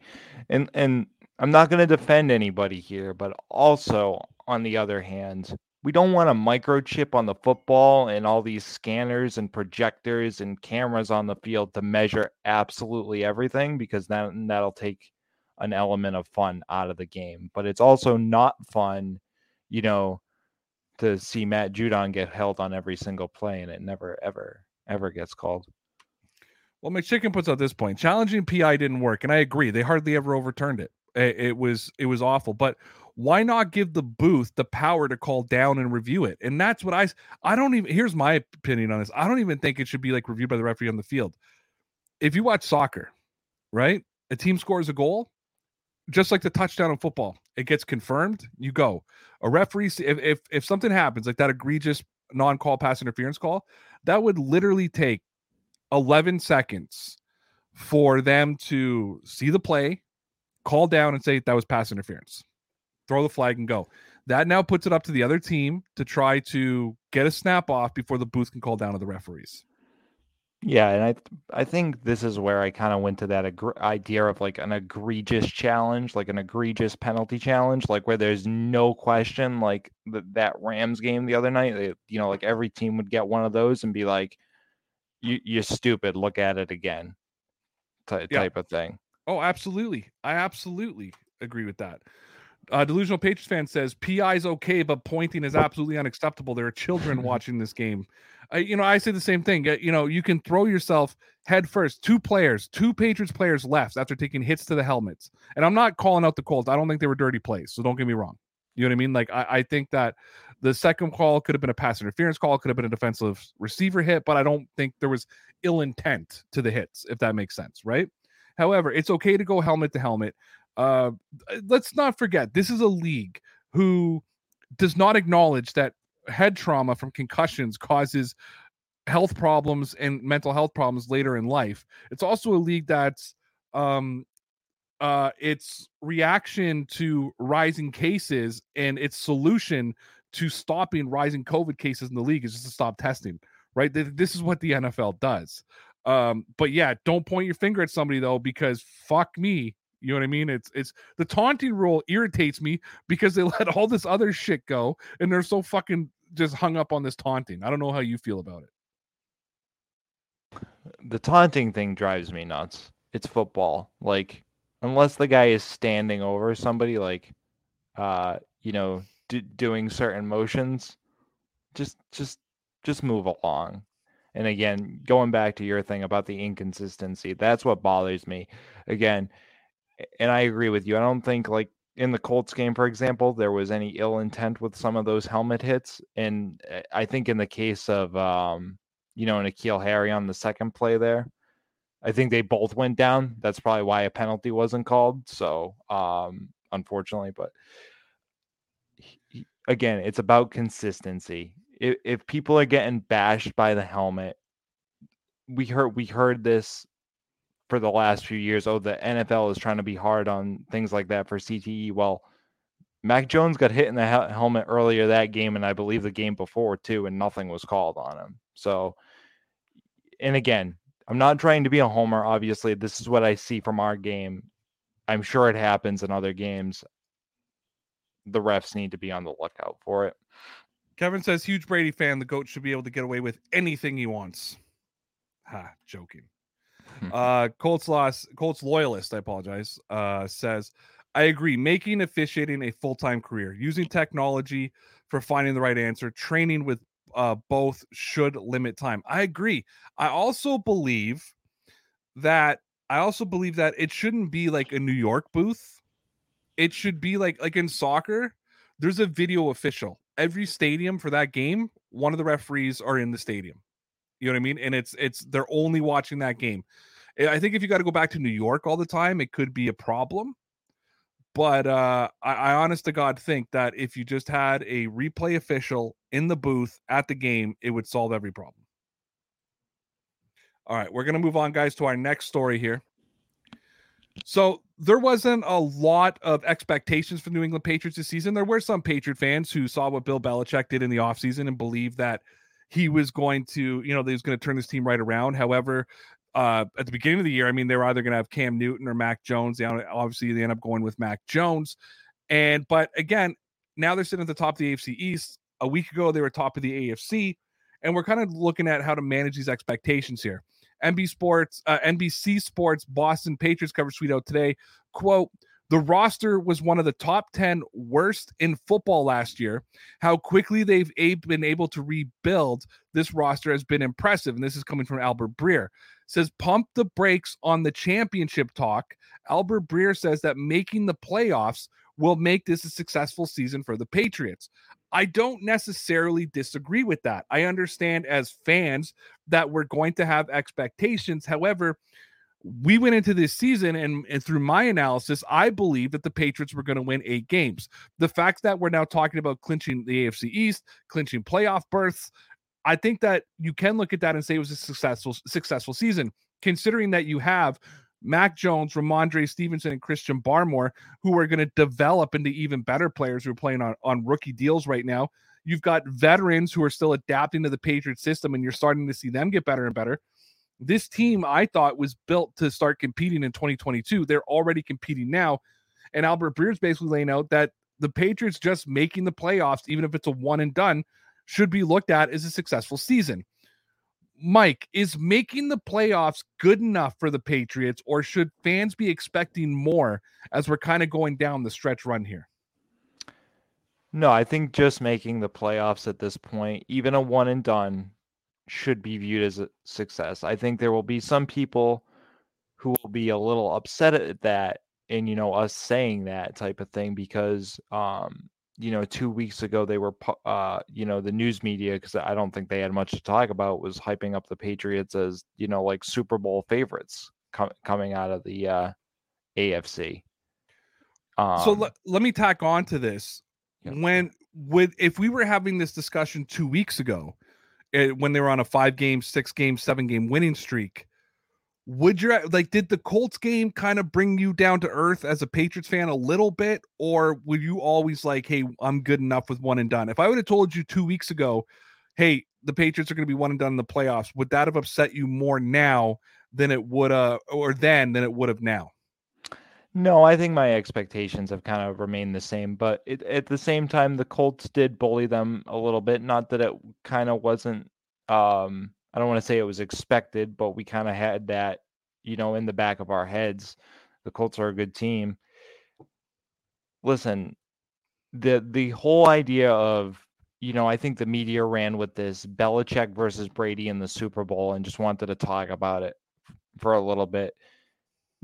And and I'm not going to defend anybody here, but also on the other hand, we don't want a microchip on the football and all these scanners and projectors and cameras on the field to measure absolutely everything because that that'll take an element of fun out of the game. But it's also not fun, you know, to see Matt Judon get held on every single play and it never, ever, ever gets called. Well, McChicken puts out this point: challenging PI didn't work, and I agree. They hardly ever overturned it. It, was it was awful, but why not give the booth the power to call down and review it? And that's what I I don't even. Here's my opinion on this. I don't even think it should be like reviewed by the referee on the field. If you watch soccer, right, a team scores a goal, just like the touchdown in football, it gets confirmed. You go. A referee, if if if something happens like that egregious non-call pass interference call, that would literally take 11 seconds for them to see the play, call down, and say that was pass interference. Throw the flag and go. That now puts it up to the other team to try to get a snap off before the booth can call down to the referees. Yeah, and I I think this is where I kind of went to that ag- idea of like an egregious challenge, like an egregious penalty challenge, like where there's no question, like the, that Rams game the other night, they, you know, like every team would get one of those and be like, "You you're stupid, look at it again," t- yeah. type of thing. Oh, absolutely, I absolutely agree with that. Uh, Delusional Patriots fan says PI is okay, but pointing is absolutely unacceptable. There are children watching this game. I, you know, I say the same thing. You know, you can throw yourself head first. Two players, two Patriots players left after taking hits to the helmets. And I'm not calling out the Colts. I don't think they were dirty plays. So don't get me wrong. You know what I mean? Like I, I think that the second call could have been a pass interference call, could have been a defensive receiver hit, but I don't think there was ill intent to the hits, if that makes sense, right? However, it's okay to go helmet to helmet. Uh, let's not forget this is a league who does not acknowledge that head trauma from concussions causes health problems and mental health problems later in life. It's also a league that's um uh its reaction to rising cases and its solution to stopping rising covid cases in the league is just to stop testing right this is what the nfl does um but yeah don't point your finger at somebody though because fuck me you know what I mean? It's it's the taunting rule irritates me because they let all this other shit go and they're so fucking just hung up on this taunting. I don't know how you feel about it. The taunting thing drives me nuts. It's football. Like unless the guy is standing over somebody like uh you know d- doing certain motions just just just move along and again going back to your thing about the inconsistency that's what bothers me again and I agree with you. I don't think like in the Colts game, for example, there was any ill intent with some of those helmet hits. And eh, I think in the case of um, you know, N'Keal Harry on the second play there, I think they both went down. That's probably why a penalty wasn't called. So um, unfortunately, but again, it's about consistency. If, if people are getting bashed by the helmet, we heard we heard this for the last few years. Oh, the NFL is trying to be hard on things like that for CTE. Well, Mac Jones got hit in the helmet earlier that game, and I believe the game before too, and nothing was called on him. So, and again, I'm not trying to be a homer. Obviously, this is what I see from our game. I'm sure it happens in other games. The refs need to be on the lookout for it. Kevin says, huge Brady fan. The GOAT should be able to get away with anything he wants. Ha, joking. Hmm. uh, Colts loss, Colts loyalist, I apologize, uh, says, I agree. Making officiating a full time career, using technology for finding the right answer, training with uh, both should limit time. I agree. I also believe that I also believe that it shouldn't be like a New York booth. It should be like like in soccer. There's a video official. Every stadium for that game, one of the referees are in the stadium. You know what I mean? And it's it's they're only watching that game. I think if you got to go back to New York all the time, it could be a problem. But uh, I, I honest to God think that if you just had a replay official in the booth at the game, it would solve every problem. All right, we're going to move on, guys, to our next story here. So there wasn't a lot of expectations for New England Patriots this season. There were some Patriot fans who saw what Bill Belichick did in the offseason and believed that he was going to, you know, he was going to turn this team right around. However, uh, at the beginning of the year, I mean, they were either going to have Cam Newton or Mac Jones. They, obviously, they end up going with Mac Jones. And, but again, now they're sitting at the top of the AFC East. A week ago, they were top of the AFC. And we're kind of looking at how to manage these expectations here. NBC Sports, uh, NBC Sports Boston Patriots cover tweet out today. Quote, the roster was one of the top 10 worst in football last year. How quickly they've been able to rebuild this roster has been impressive. And this is coming from Albert Breer says pump the brakes on the championship talk. Albert Breer says that making the playoffs will make this a successful season for the Patriots. I don't necessarily disagree with that. I understand as fans that we're going to have expectations. However, we went into this season and, and through my analysis, I believe that the Patriots were going to win eight games. The fact that we're now talking about clinching the AFC East, clinching playoff berths, I think that you can look at that and say it was a successful successful season, considering that you have Mac Jones, Rhamondre Stevenson, and Christian Barmore, who are going to develop into even better players who are playing on, on rookie deals right now. You've got veterans who are still adapting to the Patriot system, and you're starting to see them get better and better. This team, I thought, was built to start competing in 2022. They're already competing now. And Albert Breer's basically laying out that the Patriots just making the playoffs, even if it's a one and done, should be looked at as a successful season. Mike, is making the playoffs good enough for the Patriots, or should fans be expecting more as we're kind of going down the stretch run here? No, I think just making the playoffs at this point, even a one and done, should be viewed as a success. I think there will be some people who will be a little upset at that and you know us saying that type of thing because um you know, two weeks ago they were, uh, you know, the news media because I don't think they had much to talk about was hyping up the Patriots as you know like Super Bowl favorites com- coming out of the uh, AFC. Um, so let, let me tack on to this. Yeah. When with if we were having this discussion two weeks ago, when they were on a five game, six game, seven game winning streak, would you like did the Colts game kind of bring you down to earth as a Patriots fan a little bit? Or were you always like hey I'm good enough with one and done. If I would have told you 2 weeks ago hey the Patriots are going to be one and done in the playoffs would that have upset you more now than it would uh or then than it would have now no, I think my expectations have kind of remained the same, but it, at the same time, the Colts did bully them a little bit. Not that it kind of wasn't um, I don't want to say it was expected, but we kind of had that, you know, in the back of our heads. The Colts are a good team. Listen, the the whole idea of, you know, I think the media ran with this Belichick versus Brady in the Super Bowl and just wanted to talk about it for a little bit.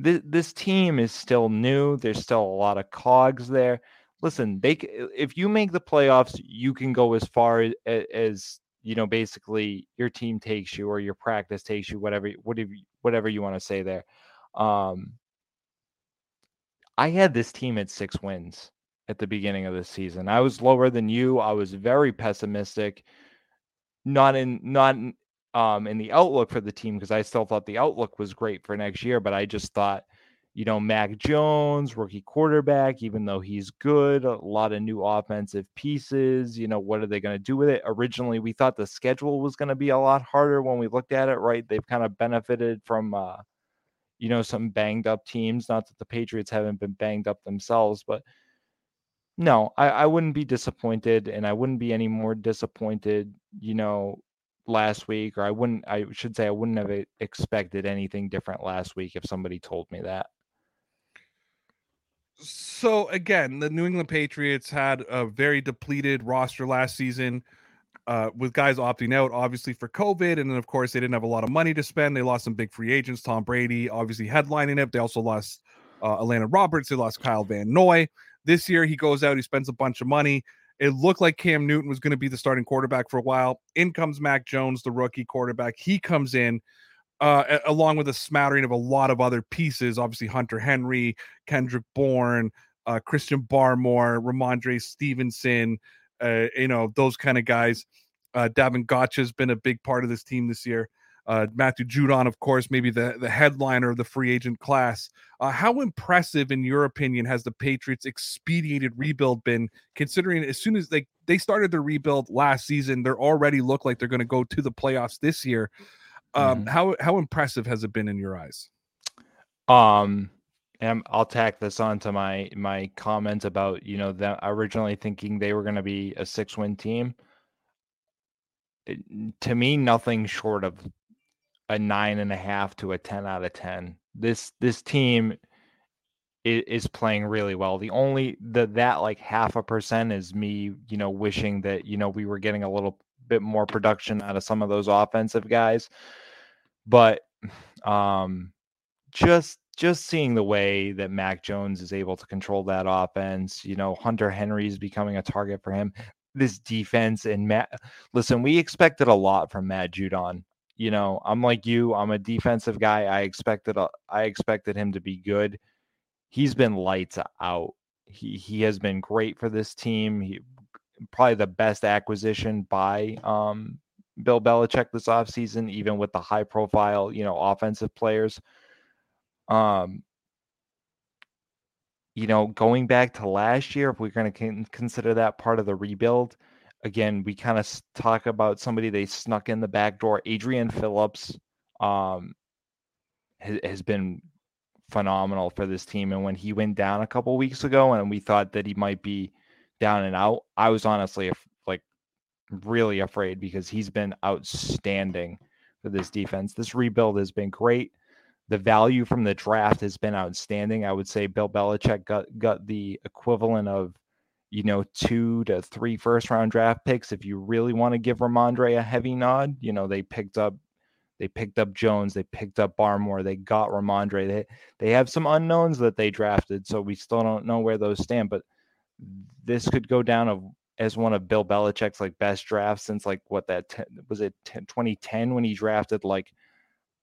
This this team is still new. There's still a lot of cogs there. Listen, they if you make the playoffs, you can go as far as, as you know, basically your team takes you or your practice takes you, whatever, whatever, whatever you want to say there. Um, I had this team at six wins at the beginning of the season. I was lower than you. I was very pessimistic. Not in, not um, in the outlook for the team because I still thought the outlook was great for next year, but I just thought, you know, Mac Jones, rookie quarterback, even though he's good, a lot of new offensive pieces. You know, what are they going to do with it? Originally, we thought the schedule was going to be a lot harder when we looked at it, right? They've kind of benefited from, uh, you know, some banged up teams. Not that the Patriots haven't been banged up themselves, but no, I, I wouldn't be disappointed, and I wouldn't be any more disappointed, you know, last week, or I wouldn't, I should say, I wouldn't have expected anything different last week if somebody told me that. So again, the New England Patriots had a very depleted roster last season. Uh, with guys opting out, obviously for COVID, and then of course they didn't have a lot of money to spend. They lost some big free agents. Tom Brady, obviously headlining it. They also lost uh, Elandon Roberts. They lost Kyle Van Noy. This year he goes out, he spends a bunch of money. It looked like Cam Newton was going to be the starting quarterback for a while. In comes Mac Jones, the rookie quarterback. He comes in uh, along with a smattering of a lot of other pieces. Obviously, Hunter Henry, Kendrick Bourne, uh, Christian Barmore, Rhamondre Stevenson, uh, you know, those kind of guys. Uh, Davon Godchaux has been a big part of this team this year. Uh, Matthew Judon, of course, maybe the, the headliner of the free agent class. Uh, how impressive, in your opinion, has the Patriots' expedited rebuild been? Considering as soon as they they started their rebuild last season, they're already look like they're going to go to the playoffs this year. Um, mm-hmm. How how impressive has it been in your eyes? Um, and I'll tack this on to my my comment about you know them originally thinking they were going to be a six win team. It, to me, nothing short of a nine and a half to a 10 out of 10. This this team is, is playing really well. The only the that like half a percent is me, you know, wishing that, you know, we were getting a little bit more production out of some of those offensive guys. But um just just seeing the way that Mac Jones is able to control that offense, you know, Hunter Henry is becoming a target for him. This defense and Matt, listen, we expected a lot from Matt Judon you know, I'm like you. I'm a defensive guy. I expected a, I expected him to be good. He's been lights out. He he has been great for this team. He probably the best acquisition by um, Bill Belichick this offseason, even with the high profile, you know, offensive players. Um, you know, going back to last year, if we're going to consider that part of the rebuild, again, we kind of talk about somebody they snuck in the back door. Adrian Phillips um, has, has been phenomenal for this team. And when he went down a couple weeks ago, and we thought that he might be down and out, I was honestly like really afraid because he's been outstanding for this defense. This rebuild has been great. The value from the draft has been outstanding. I would say Bill Belichick got got the equivalent of you know, two to three first round draft picks. If you really want to give Rhamondre a heavy nod, you know, they picked up they picked up Jones, they picked up Barmore, they got Rhamondre. They they have some unknowns that they drafted, so we still don't know where those stand. But this could go down of, as one of Bill Belichick's like best drafts since like what that ten, was it 10, 2010 when he drafted like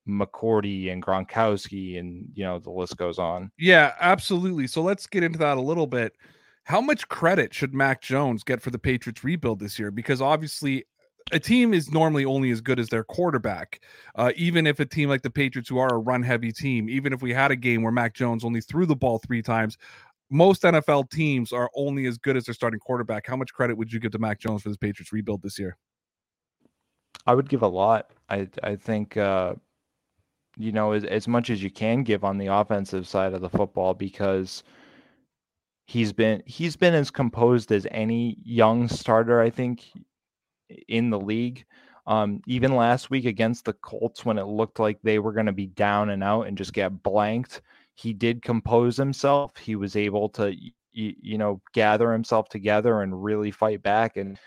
McCourty and Gronkowski and you know the list goes on. Yeah, absolutely. So let's get into that a little bit. How much credit should Mac Jones get for the Patriots rebuild this year? Because obviously, a team is normally only as good as their quarterback. Uh, even if a team like the Patriots, who are a run heavy team, even if we had a game where Mac Jones only threw the ball three times, most NFL teams are only as good as their starting quarterback. How much credit would you give to Mac Jones for this Patriots rebuild this year? I would give a lot. I I think uh, you know as, as much as you can give on the offensive side of the football because he's been he's been as composed as any young starter I think in the league. Um, even last week against the Colts, when it looked like they were going to be down and out and just get blanked, he did compose himself. He was able to, you, know, gather himself together and really fight back. And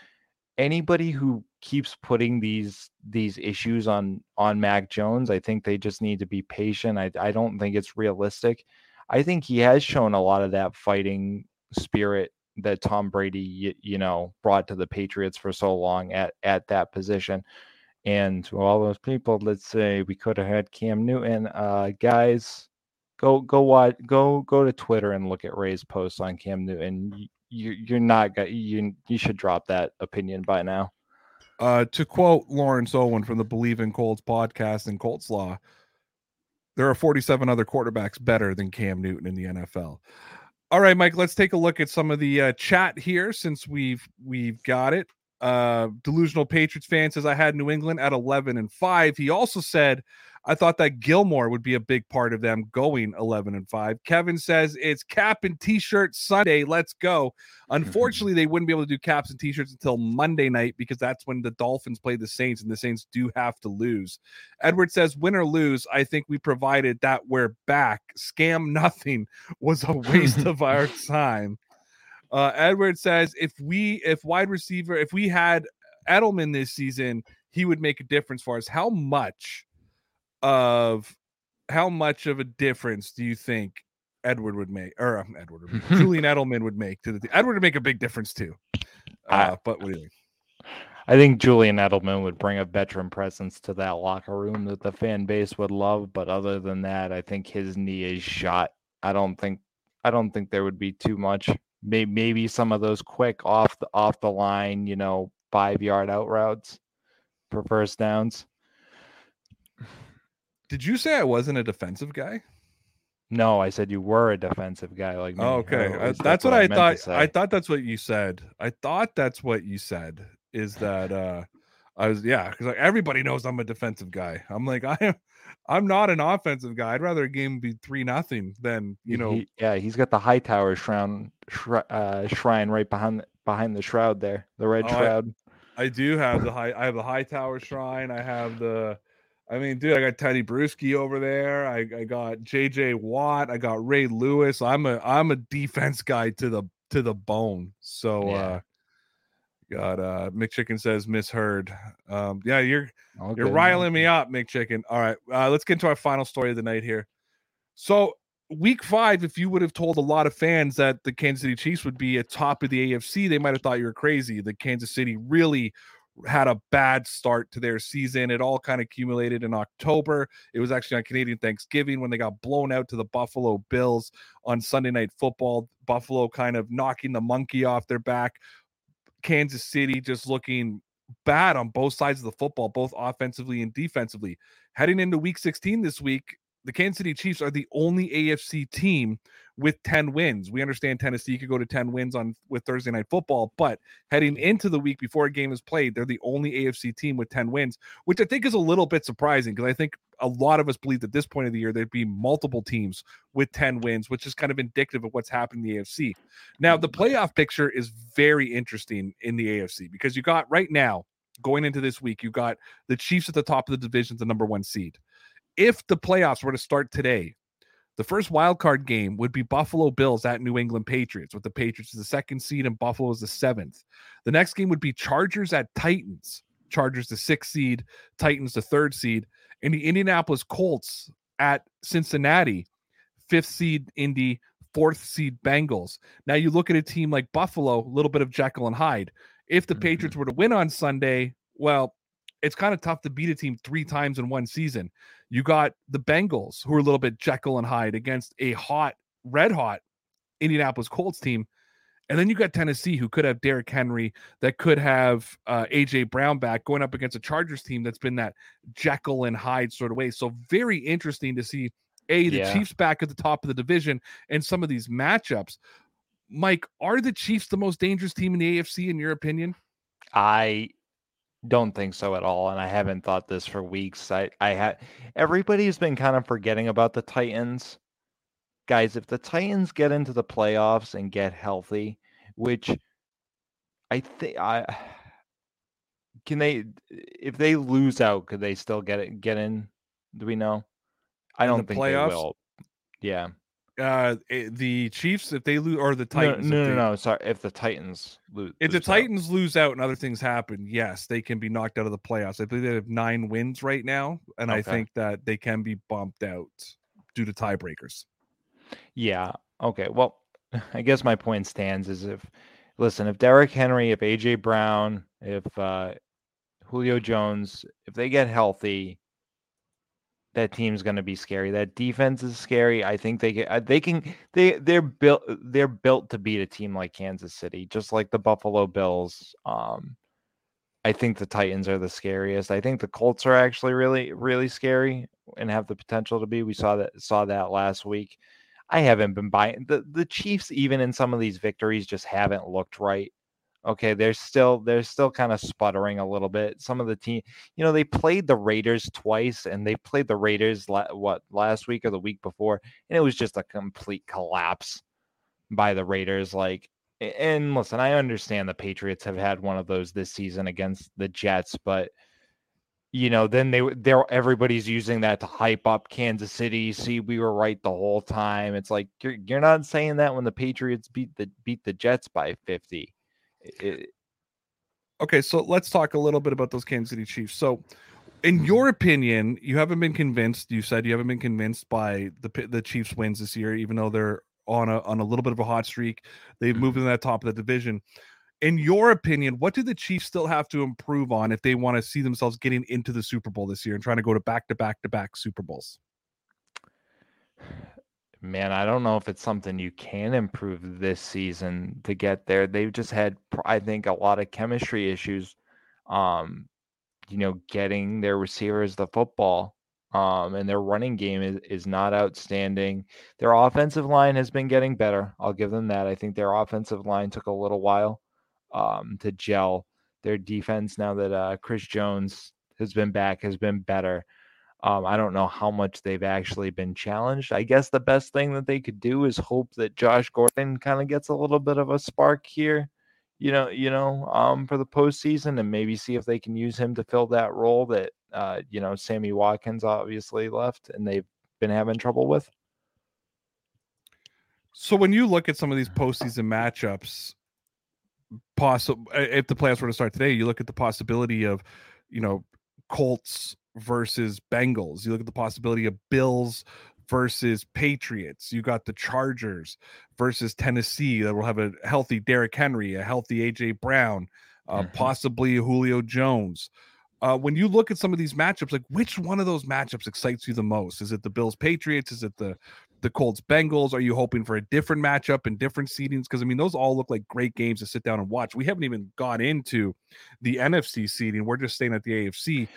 anybody who keeps putting these these issues on on Mac Jones, I think they just need to be patient. I I don't think it's realistic. I think he has shown a lot of that fighting spirit that Tom Brady, you, know, brought to the Patriots for so long at at that position. And to all those people let's say we could have had Cam Newton, uh, guys, go go watch, go go to Twitter and look at Ray's posts on Cam Newton. You, you're not you you should drop that opinion by now. Uh, to quote Lawrence Owen from the Believe in Colts podcast and Colts Law, there are 47 other quarterbacks better than Cam Newton in the NFL. All right, Mike, let's take a look at some of the uh, chat here since we've we've got it. Uh, delusional Patriots fan says I had New England at 11 and 5. He also said I thought that Gilmore would be a big part of them going 11 and 5. Kevin says it's cap and t-shirt Sunday. Let's go. Unfortunately, they wouldn't be able to do caps and t-shirts until Monday night because that's when the Dolphins play the Saints and the Saints do have to lose. Edward says win or lose, I think we provided that we're back. Scam nothing was a waste of our time. Uh, Edward says if we if wide receiver if we had Edelman this season, he would make a difference for us. How much? Of how much of a difference do you think Edward would make, or um, Edward, Julian Edelman would make to the Edward would make a big difference too. Uh, but what do you think? I think Julian Edelman would bring a veteran presence to that locker room that the fan base would love. But other than that, I think his knee is shot. I don't think I don't think there would be too much. Maybe maybe some of those quick off the off the line, you know, five yard out routes for first downs. Did you say I wasn't a defensive guy? No, I said you were a defensive guy like me. Oh, okay, uh, that's, what, what I, I thought. I thought that's what you said. I thought that's what you said. Is that uh I was yeah, because like everybody knows I'm a defensive guy. I'm like I am. I'm not an offensive guy. I'd rather a game be three nothing than you know. He, yeah, he's got the Hightower shrine, uh, shrine right behind behind the shroud there, the red oh, shroud. I, I, do have the high. I have the Hightower shrine. I have the I mean, dude, I got Teddy Bruschi over there. I, I got JJ Watt. I got Ray Lewis. I'm a I'm a defense guy to the to the bone. So yeah. uh got uh McChicken says misheard. Um yeah, you're All you're good, riling man. me up, McChicken. All right. Uh let's get into our final story of the night here. So week five, if you would have told a lot of fans that the Kansas City Chiefs would be at top of the AFC, they might have thought you were crazy. The Kansas City really had a bad start to their season. It all kind of accumulated in October. It was actually on Canadian Thanksgiving when they got blown out to the Buffalo Bills on Sunday Night Football. Buffalo kind of knocking the monkey off their back. Kansas City just looking bad on both sides of the football, both offensively and defensively. Heading into week 16 this week, the Kansas City Chiefs are the only AFC team with 10 wins. We understand Tennessee could go to 10 wins on with Thursday night football, but heading into the week before a game is played, they're the only AFC team with 10 wins, which I think is a little bit surprising because I think a lot of us believed at this point of the year there'd be multiple teams with 10 wins, which is kind of indicative of what's happening in the AFC. Now, the mm-hmm. playoff picture is very interesting in the AFC because you got right now going into this week, you got the Chiefs at the top of the division, the number one seed if the playoffs were to start today, the first wild card game would be Buffalo Bills at New England Patriots, with the Patriots as the second seed and Buffalo as the seventh. The next game would be Chargers at Titans. Chargers the sixth seed, Titans the third seed, and the Indianapolis Colts at Cincinnati, fifth seed Indy, fourth seed Bengals. Now you look at a team like Buffalo, a little bit of Jekyll and Hyde. If the mm-hmm. Patriots were to win on Sunday, well, it's kind of tough to beat a team three times in one season. You got the Bengals, who are a little bit Jekyll and Hyde against a hot, red hot Indianapolis Colts team. And then you got Tennessee, who could have Derrick Henry, that could have uh, AJ Brown back going up against a Chargers team that's been that Jekyll and Hyde sort of way. So very interesting to see a the yeah. Chiefs back at the top of the division and some of these matchups. Mike, are the Chiefs the most dangerous team in the AFC in your opinion? I don't think so at all, and I haven't thought this for weeks. I I had everybody's been kind of forgetting about the Titans. Guys, if the Titans get into the playoffs and get healthy, which I think I can they if they lose out, could they still get it get in? Do we know? I don't the think playoffs? they will. Yeah uh eh, the Chiefs if they lose or the Titans. No, no, no, no, Sorry, if the Titans lose. If the Titans out. lose out and other things happen, yes, they can be knocked out of the playoffs. I believe they have nine wins right now, and okay. I think that they can be bumped out due to tiebreakers. Yeah. Okay. Well, I guess my point stands is if listen, if Derrick Henry, if AJ Brown, if uh Julio Jones, if they get healthy, that team's going to be scary. That defense is scary. I think they can uh, they can they they're built they're built to beat a team like Kansas City, just like the Buffalo Bills. Um I think the Titans are the scariest. I think the Colts are actually really, really scary and have the potential to be. We saw that saw that last week. I haven't been buying the the Chiefs, even in some of these victories, just haven't looked right. Okay, they're still they're still kind of sputtering a little bit. Some of the team, you know, they played the Raiders twice, and they played the Raiders la- what last week or the week before, and it was just a complete collapse by the Raiders. Like and listen, I understand the Patriots have had one of those this season against the Jets, but you know, then they they're everybody's using that to hype up Kansas City. See, we were right the whole time. It's like you're you're not saying that when the Patriots beat the beat the Jets by 50. It, okay, so let's talk a little bit about those Kansas City Chiefs. So, in mm-hmm. your opinion, you haven't been convinced. You said you haven't been convinced by the the Chiefs wins this year, even though they're on a on a little bit of a hot streak. They've moved mm-hmm. in that top of the division. In your opinion, what do the Chiefs still have to improve on if they want to see themselves getting into the Super Bowl this year and trying to go to back to back to back Super Bowls? Man, I don't know if it's something you can improve this season to get there. They've just had, I think, a lot of chemistry issues. Um, you know, getting their receivers the football um, and their running game is, is not outstanding. Their offensive line has been getting better. I'll give them that. I think their offensive line took a little while um, to gel. Their defense, now that uh, Chris Jones has been back, has been better. Um, I don't know how much they've actually been challenged. I guess the best thing that they could do is hope that Josh Gordon kind of gets a little bit of a spark here you know, you know, um, for the postseason, and maybe see if they can use him to fill that role that uh, you know Sammy Watkins obviously left, and they've been having trouble with. So when you look at some of these postseason matchups, possible if the playoffs were to start today, you look at the possibility of, you know, Colts versus Bengals. You look at the possibility of Bills versus Patriots. You got the Chargers versus Tennessee that will have a healthy Derrick Henry, a healthy AJ Brown, uh, mm-hmm. possibly Julio Jones. Uh, when you look at some of these matchups, like which one of those matchups excites you the most? Is it the Bills Patriots? Is it the the Colts Bengals? Are you hoping for a different matchup and different seedings? Because I mean, those all look like great games to sit down and watch. We haven't even got into the NFC seeding. We're just staying at the AFC.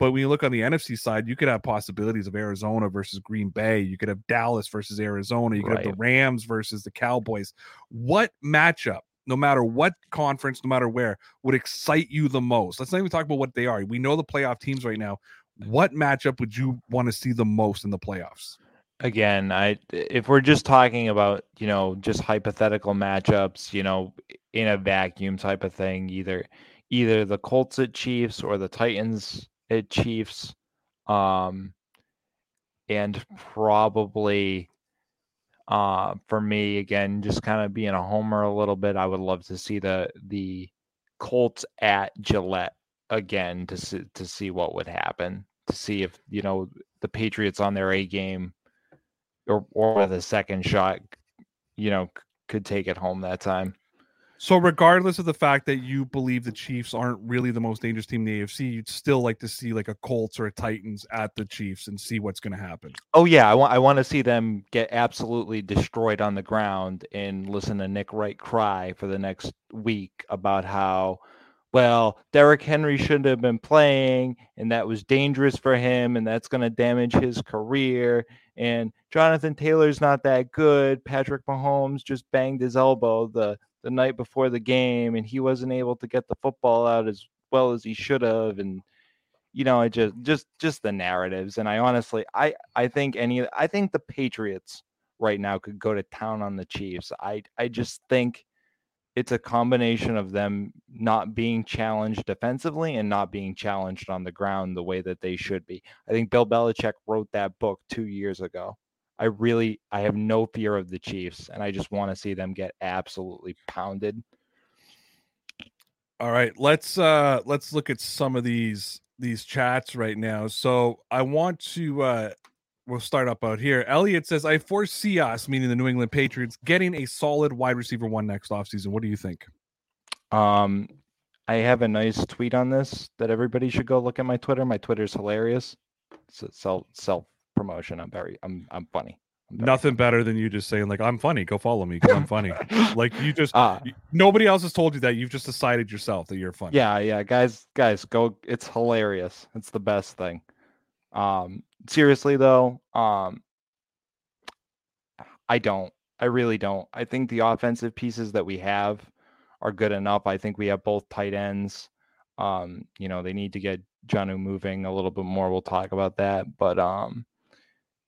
But when you look on the NFC side, you could have possibilities of Arizona versus Green Bay. You could have Dallas versus Arizona. You could right. have the Rams versus the Cowboys. What matchup, no matter what conference, no matter where, would excite you the most? Let's not even talk about what they are. We know the playoff teams right now. What matchup would you want to see the most in the playoffs? Again, I if we're just talking about, you know, just hypothetical matchups, you know, in a vacuum type of thing, either either the Colts at Chiefs or the Titans Chiefs. Um, and probably uh, for me, again, just kind of being a homer a little bit, I would love to see the the Colts at Gillette again to see, to see what would happen. To see if you know the Patriots on their A game or or the second shot, you know, could take it home that time. So, regardless of the fact that you believe the Chiefs aren't really the most dangerous team in the AFC, you'd still like to see like a Colts or a Titans at the Chiefs and see what's going to happen. Oh yeah, I want I want to see them get absolutely destroyed on the ground and listen to Nick Wright cry for the next week about how well Derrick Henry shouldn't have been playing and that was dangerous for him and that's going to damage his career and Jonathan Taylor's not that good. Patrick Mahomes just banged his elbow. The the night before the game and he wasn't able to get the football out as well as he should have and you know, I just just just the narratives and I honestly I I think any I think the Patriots right now could go to town on the Chiefs. I I just think it's a combination of them not being challenged defensively and not being challenged on the ground the way that they should be. I think Bill Belichick wrote that book 2 years ago. I really I have no fear of the Chiefs, and I just want to see them get absolutely pounded. All right, let's uh let's look at some of these these chats right now. So I want to uh we'll start up out here. Elliot says, I foresee us, meaning the New England Patriots, getting a solid wide receiver one next offseason. What do you think? Um I have a nice tweet on this that everybody should go look at my Twitter. My Twitter is hilarious. It's self self promotion. I'm very I'm I'm funny. Nothing better than you just saying like I'm funny. Go follow me because I'm funny. like you just Uh, nobody else has told you that. You've just decided yourself that you're funny. yeah, yeah, guys, guys, go. It's hilarious. It's the best thing. Um, seriously though, um, I don't. I really don't. I think the offensive pieces that we have are good enough. I think we have both tight ends. Um, you know, they need to get Jonnu moving a little bit more. We'll talk about that. But um,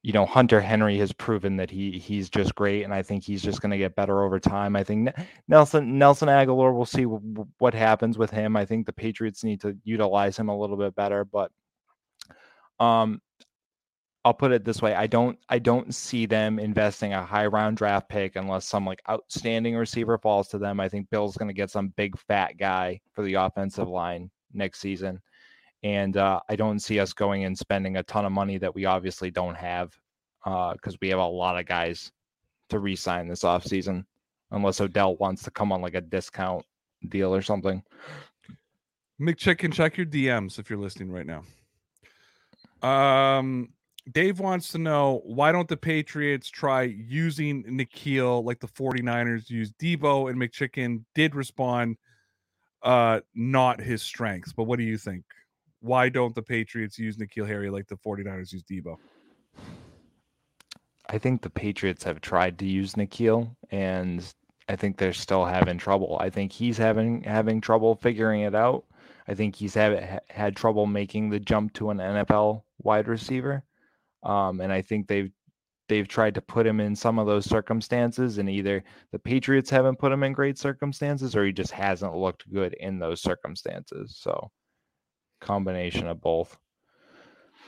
you know, Hunter Henry has proven that he he's just great, and I think he's just going to get better over time. I think Nelson Nelson Agholor. We'll see w- what happens with him. I think the Patriots need to utilize him a little bit better, but um, I'll put it this way: I don't I don't see them investing a high round draft pick unless some like outstanding receiver falls to them. I think Bill's going to get some big fat guy for the offensive line next season. And uh, I don't see us going and spending a ton of money that we obviously don't have because we have a lot of guys to re-sign this offseason unless Odell wants to come on like a discount deal or something. McChicken, check your DMs if you're listening right now. Um, Dave wants to know why don't the Patriots try using N'Keal like the 49ers used Deebo and McChicken did respond uh not his strengths. But what do you think? Why don't the Patriots use N'Keal Harry like the 49ers use Deebo? I think the Patriots have tried to use N'Keal, and I think they're still having trouble. I think he's having having trouble figuring it out. I think he's have, ha- had trouble making the jump to an NFL wide receiver, um, and I think they've they've tried to put him in some of those circumstances, and either the Patriots haven't put him in great circumstances, or he just hasn't looked good in those circumstances. So, combination of both.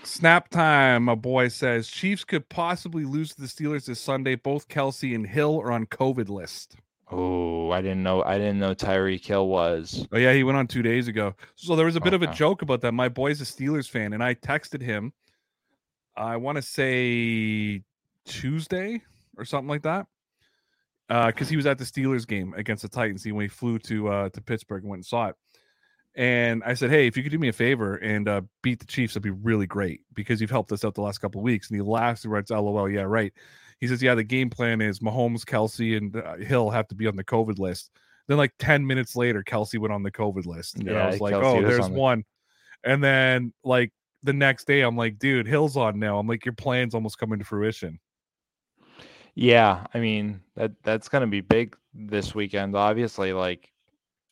Snap time, my boy says Chiefs could possibly lose to the Steelers this Sunday. Both Kelce and Hill are on COVID list. Oh, I didn't know. I didn't know Tyreek Hill was. Oh yeah, he went on two days ago. So there was a bit of a joke about that. My boy's a Steelers fan, and I texted him. I want to say Tuesday or something like that, Uh, because he was at the Steelers game against the Titans. He when he flew to uh, to Pittsburgh and went and saw it. And I said, "Hey, if you could do me a favor and uh, beat the Chiefs, that'd be really great because you've helped us out the last couple of weeks." And he laughs and writes, "LOL, yeah, right." He says, "Yeah, the game plan is Mahomes, Kelce, and uh, Hill have to be on the COVID list." Then, like ten minutes later, Kelce went on the COVID list, and I was like, Kelce "Oh, was there's on the- one." And then, like the next day, I'm like, "Dude, Hill's on now." I'm like, "Your plan's almost coming to fruition." Yeah, I mean that that's gonna be big this weekend. Obviously, like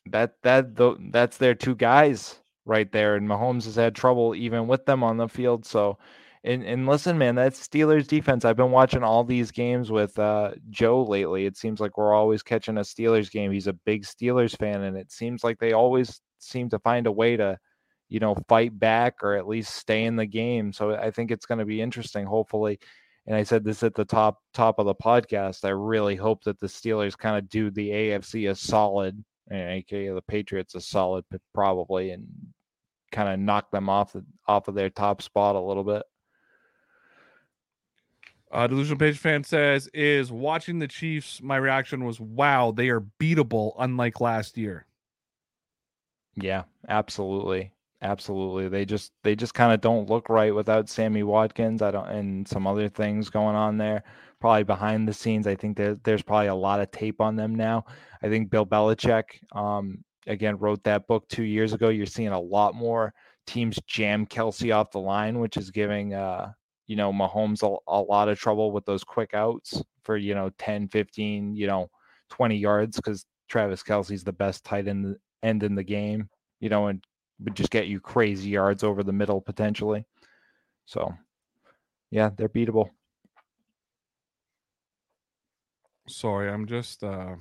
that that tho- that's their two guys right there, and Mahomes has had trouble even with them on the field. So, and and listen, man, that Steelers defense. I've been watching all these games with uh, Joe lately. It seems like we're always catching a Steelers game. He's a big Steelers fan, and it seems like they always seem to find a way to, you know, fight back or at least stay in the game. So I think it's going to be interesting. Hopefully and I said this at the top top of the podcast. I really hope that the Steelers kind of do the AFC a solid, aka the Patriots a solid, probably, and kind of knock them off the, off of their top spot a little bit. Uh, Delusional Page fan says, "Is watching the Chiefs. My reaction was, wow, they are beatable, unlike last year." Yeah, absolutely, absolutely. They just they just kind of don't look right without Sammy Watkins. I don't, and some other things going on there. Probably behind the scenes, I think there, there's probably a lot of tape on them now. I think Bill Belichick, um, again, wrote that book two years ago. You're seeing a lot more teams jam Kelce off the line, which is giving uh, you know Mahomes a, a lot of trouble with those quick outs for you know 10, 15, you know 20 yards because Travis Kelce's the best tight end end in the game, you know, and would just get you crazy yards over the middle potentially. So, yeah, they're beatable. Sorry, I'm just uh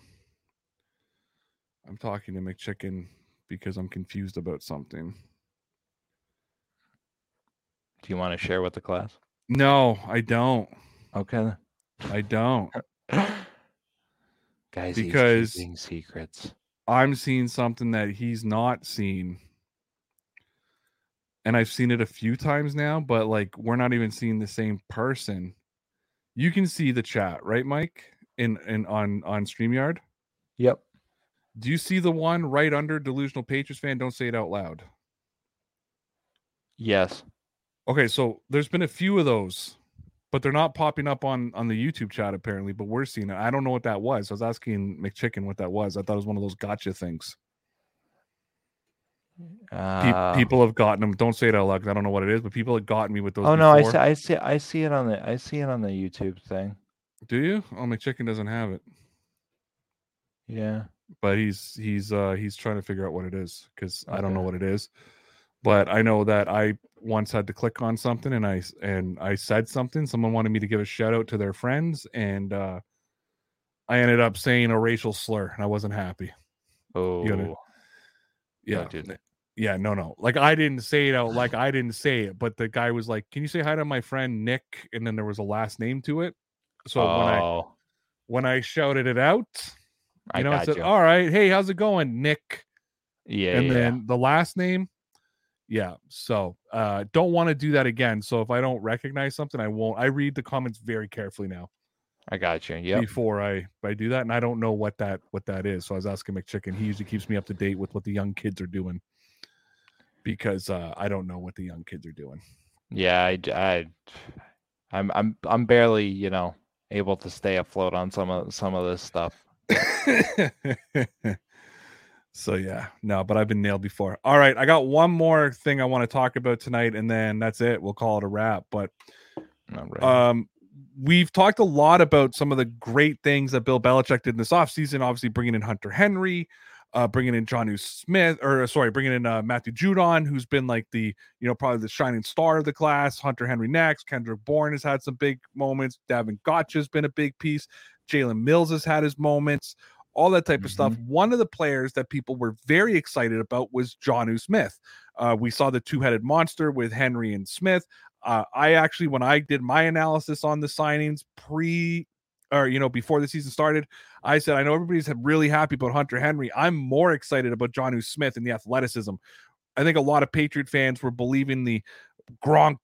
I'm talking to McChicken because I'm confused about something. Do you want to share with the class? No, I don't. Okay. I don't. Guys, Because- secrets. I'm seeing something that he's not seen. And I've seen it a few times now, but like we're not even seeing the same person. You can see the chat, right, Mike? In in on on StreamYard. Yep. Do you see the one right under delusional Patriots fan? Don't say it out loud. Yes. Okay, so there's been a few of those but they're not popping up on on the YouTube chat apparently. But we're seeing it. I don't know what that was. I was asking McChicken what that was. I thought it was one of those gotcha things. Pe- Uh, people have gotten them. Don't say it out loud I don't know what it is, but people have gotten me with those. Oh no, I see, I see, I see it on the, I see it on the YouTube thing. Do you? Oh, McChicken doesn't have it, Yeah. but he's he's uh he's trying to figure out what it is because I don't know what it is. But I know that I once had to click on something and I and I said something. Someone wanted me to give a shout out to their friends, and uh I ended up saying a racial slur, and I wasn't happy. Oh, gotta- Yeah, Noted. yeah, no, no. Like I didn't say it out. Like I didn't say it, but the guy was like, "Can you say hi to my friend Nick?" And then there was a last name to it. So when I oh, when I shouted it out, I you know, I said, you. "All right, hey, how's it going, Nick?" yeah, and yeah. then the last name, yeah. So uh, don't want to do that again. So if I don't recognize something, I won't. I read the comments very carefully now I got you. Yep. before I I do that, and I don't know what that what that is. So I was asking McChicken. He usually keeps me up to date with what the young kids are doing because uh, I don't know what the young kids are doing. Yeah, I I'm I'm, I'm barely, you know, able to stay afloat on some of some of this stuff. so yeah, no, but I've been nailed before. All right, I got one more thing I want to talk about tonight, and then that's it. We'll call it a wrap. But right. um, we've talked a lot about some of the great things that Bill Belichick did in this offseason. Obviously, bringing in Hunter Henry, uh, bringing in Jonnu Smith, or sorry, bringing in uh, Matthew Judon, who's been like the you know probably the shining star of the class. Hunter Henry next. Kendrick Bourne has had some big moments. Davon Godchaux's been a big piece. Jalen Mills has had his moments. All that type of stuff. One of the players that people were very excited about was Jonnu Smith. Uh, we saw the two-headed monster with Henry and Smith. Uh, I actually, when I did my analysis on the signings pre, or you know, before the season started, I said I know everybody's really happy about Hunter Henry. I'm more excited about Jonnu Smith and the athleticism. I think a lot of Patriot fans were believing the Gronk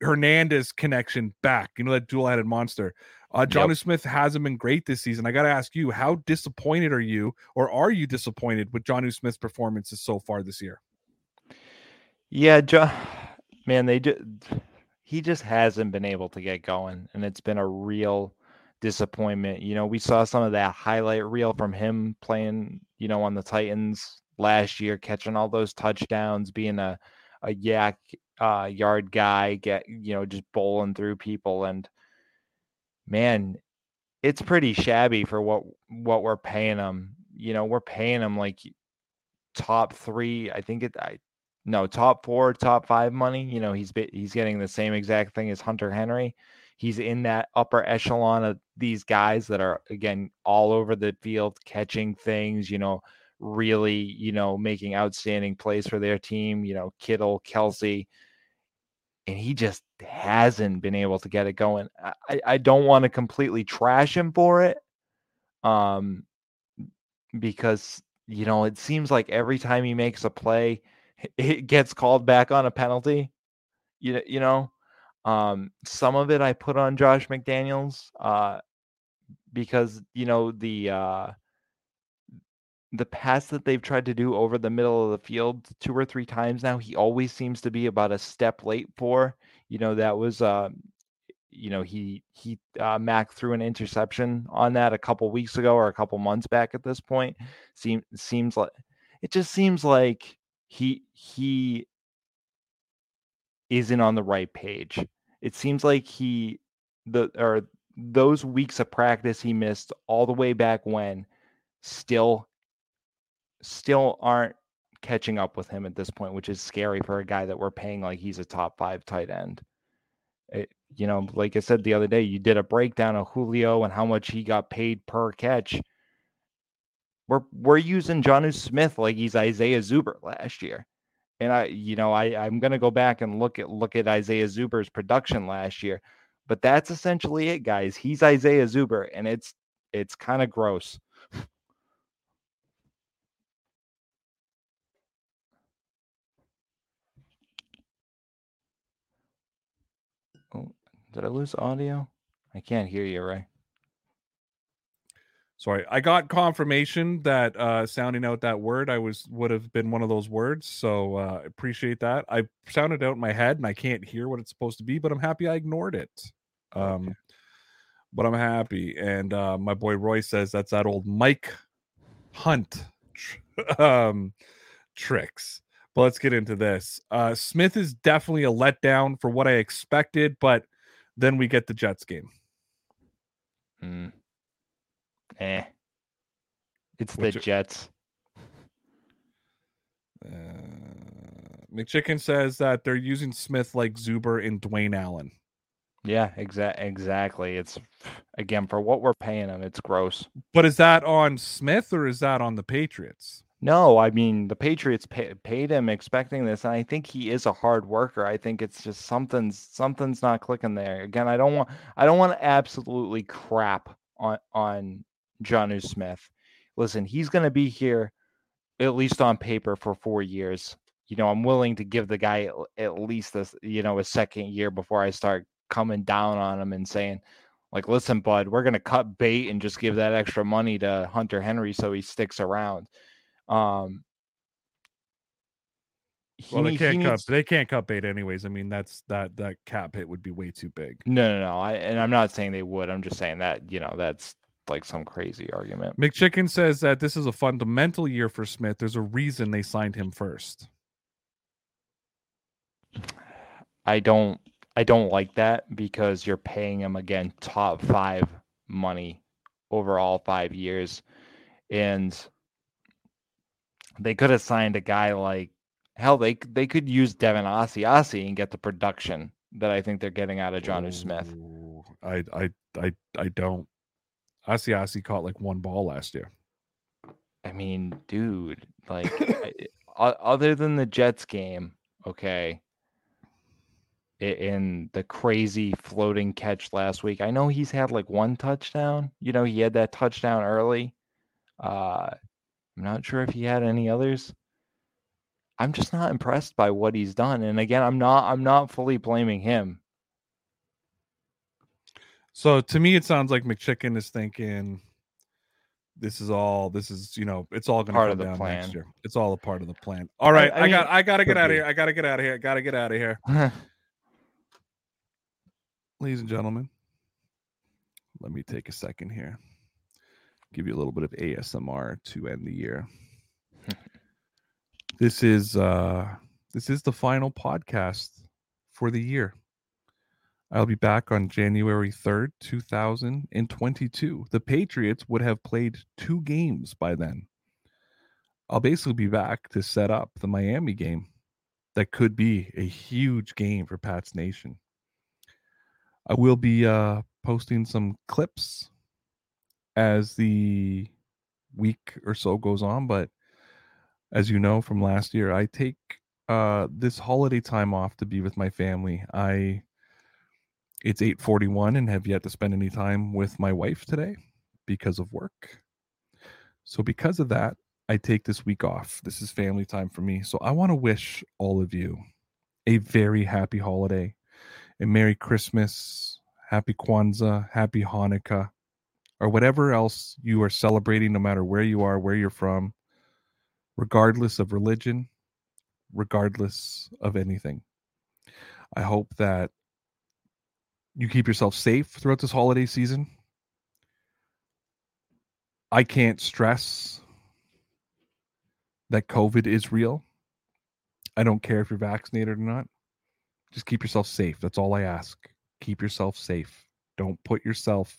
Hernandez connection back. You know that dual-headed monster. Uh, Jonnu Yep. Smith hasn't been great this season. I got to ask you, how disappointed are you, or are you disappointed with Jonnu Smith's performances so far this year? Yeah, jo- man, they just he just hasn't been able to get going, and it's been a real disappointment. You know, we saw some of that highlight reel from him playing, you know, on the Titans last year, catching all those touchdowns, being a a YAC uh, yard guy, get you know, just bowling through people, and man, it's pretty shabby for what what we're paying him. You know, we're paying him like top three. I think it. I no top four, top five money. You know, he's he's getting the same exact thing as Hunter Henry. He's in that upper echelon of these guys that are again all over the field catching things. You know, really you know making outstanding plays for their team. You know, Kittle, Kelce, and he just hasn't been able to get it going. I- I, don't want to completely trash him for it, um, because you know it seems like every time he makes a play, it gets called back on a penalty. You you know, um, some of it I put on Josh McDaniels, uh, because you know the uh, the pass that they've tried to do over the middle of the field two or three times now, he always seems to be about a step late for. You know, that was uh, you know, he he uh Mac threw an interception on that a couple weeks ago or a couple months back at this point. Seems seems like it just seems like he he isn't on the right page. It seems like he the or those weeks of practice he missed all the way back when still still aren't catching up with him at this point, which is scary for a guy that we're paying like he's a top five tight end. It, you know, like I said the other day, you did a breakdown of Julio and how much he got paid per catch. We're we're using Jonnu Smith like he's Isaiah Zuber last year. And I, you know, I, I'm gonna go back and look at look at Isaiah Zuber's production last year. But that's essentially it, guys. He's Isaiah Zuber, and it's it's kind of gross. Oh, did I lose audio? I can't hear you, Ray. Sorry, I got confirmation that uh sounding out that word I was would have been one of those words. So uh appreciate that. I sounded out in my head and I can't hear what it's supposed to be, but I'm happy I ignored it. Um, but I'm happy. And uh, my boy Roy says that's that old Mike Hunt tr- um, tricks. But let's get into this. Uh, Smith is definitely a letdown for what I expected, but then we get the Jets game. Mm. Eh. It's the Jets. Uh, McChicken says that they're using Smith like Zuber and Dwayne Allen. Yeah, exa- exactly. It's again for what we're paying him, it's gross. But is that on Smith or is that on the Patriots? No, I mean the Patriots pay, paid him expecting this, and I think he is a hard worker. I think it's just something's something's not clicking there. Again, I don't want I don't want to absolutely crap on on Jonnu Smith. Listen, he's going to be here at least on paper for four years. You know, I'm willing to give the guy at- least this, you know, a second year before I start coming down on him and saying, like, listen, bud, we're going to cut bait and just give that extra money to Hunter Henry so he sticks around. Um, he Well, they can't cut. They can't cut bait anyways. I mean, that's that that cap hit would be way too big. No, no, no. I and I'm not saying they would. I'm just saying that you know that's like some crazy argument. McChicken says that this is a fundamental year for Smith. There's a reason they signed him first. I don't. I don't like that because you're paying him again top five money over all five years, and they could have signed a guy like hell. They they could use Devin Asiasi and get the production that I think they're getting out of John Smith. I I I I don't. Asiasi caught like one ball last year. I mean, dude, like I- other than the Jets game, okay, in the crazy floating catch last week, I know he's had like one touchdown. You know, he had that touchdown early. Uh, I'm not sure if he had any others. I'm just not impressed by what he's done. And again, I'm not I'm not fully blaming him. So to me, it sounds like McChicken is thinking, "This is all. This is you know, it's all going to come of the down plan. next year. It's all a part of the plan." All right, I, I got. mean, I got to get out of here. I got to get out of here. I Got to get out of here. Ladies and gentlemen, let me take a second here. Give you a little bit of ASMR to end the year. this is uh this is the final podcast for the year. I'll be back on January 3rd, 2022. The Patriots would have played two games by then. I'll basically be back to set up the Miami game. That could be a huge game for Pats Nation. I will be uh, posting some clips as the week or so goes on, but as you know from last year, I take uh, this holiday time off to be with my family. I it's 8:41 and have yet to spend any time with my wife today because of work. So because of that, I take this week off. This is family time for me. So I want to wish all of you a very happy holiday, a Merry Christmas, Happy Kwanzaa, Happy Hanukkah, or whatever else you are celebrating, no matter where you are, where you're from, regardless of religion, regardless of anything. I hope that you keep yourself safe throughout this holiday season. I can't stress that COVID is real. I don't care if you're vaccinated or not. Just keep yourself safe. That's all I ask. Keep yourself safe. Don't put yourself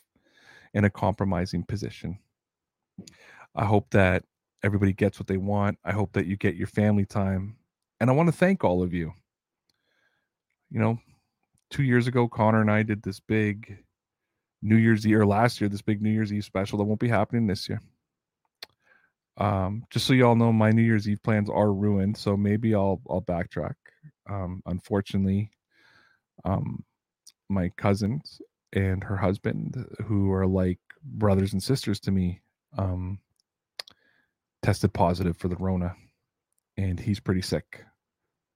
in a compromising position. I hope that everybody gets what they want. I hope that you get your family time. And I want to thank all of you. You know, two years ago, Connor and I did this big New Year's Eve, or last year, this big New Year's Eve special that won't be happening this year. Um, just so you all know, my New Year's Eve plans are ruined, so maybe I'll I'll backtrack. Um, unfortunately, um, my cousins and her husband, who are like brothers and sisters to me, um, tested positive for the Rona, and he's pretty sick.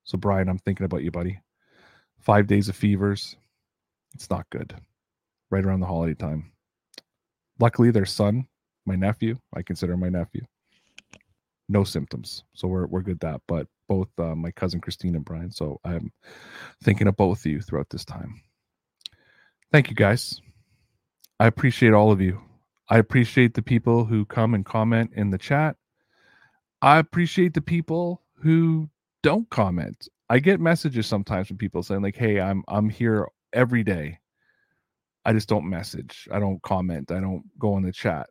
So Brian, I'm thinking about you, buddy. Five days of fevers. It's not good. Right around the holiday time. Luckily, their son, my nephew, I consider my nephew, no symptoms, so we're we're good that. But both uh, my cousin Christine and Brian. So I'm thinking of both of you throughout this time. Thank you guys. I appreciate all of you. I appreciate the people who come and comment in the chat. I appreciate the people who don't comment. I get messages sometimes from people saying like, "Hey, I'm I'm here every day. I just don't message. I don't comment. I don't go in the chat.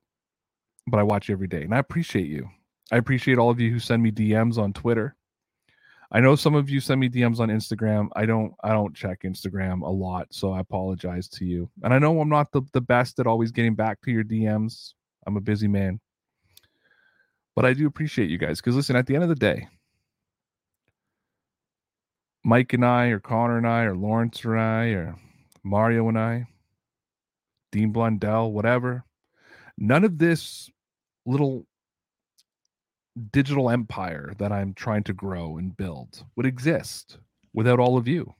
But I watch you every day." And I appreciate you. I appreciate all of you who send me DMs on Twitter. I know some of you send me DMs on Instagram. I don't I don't check Instagram a lot, so I apologize to you. And I know I'm not the, the best at always getting back to your DMs. I'm a busy man. But I do appreciate you guys because listen, at the end of the day, Mike and I, or Connor and I, or Lawrence and I, or Mario and I, Dean Blundell, whatever, none of this little digital empire that I'm trying to grow and build would exist without all of you.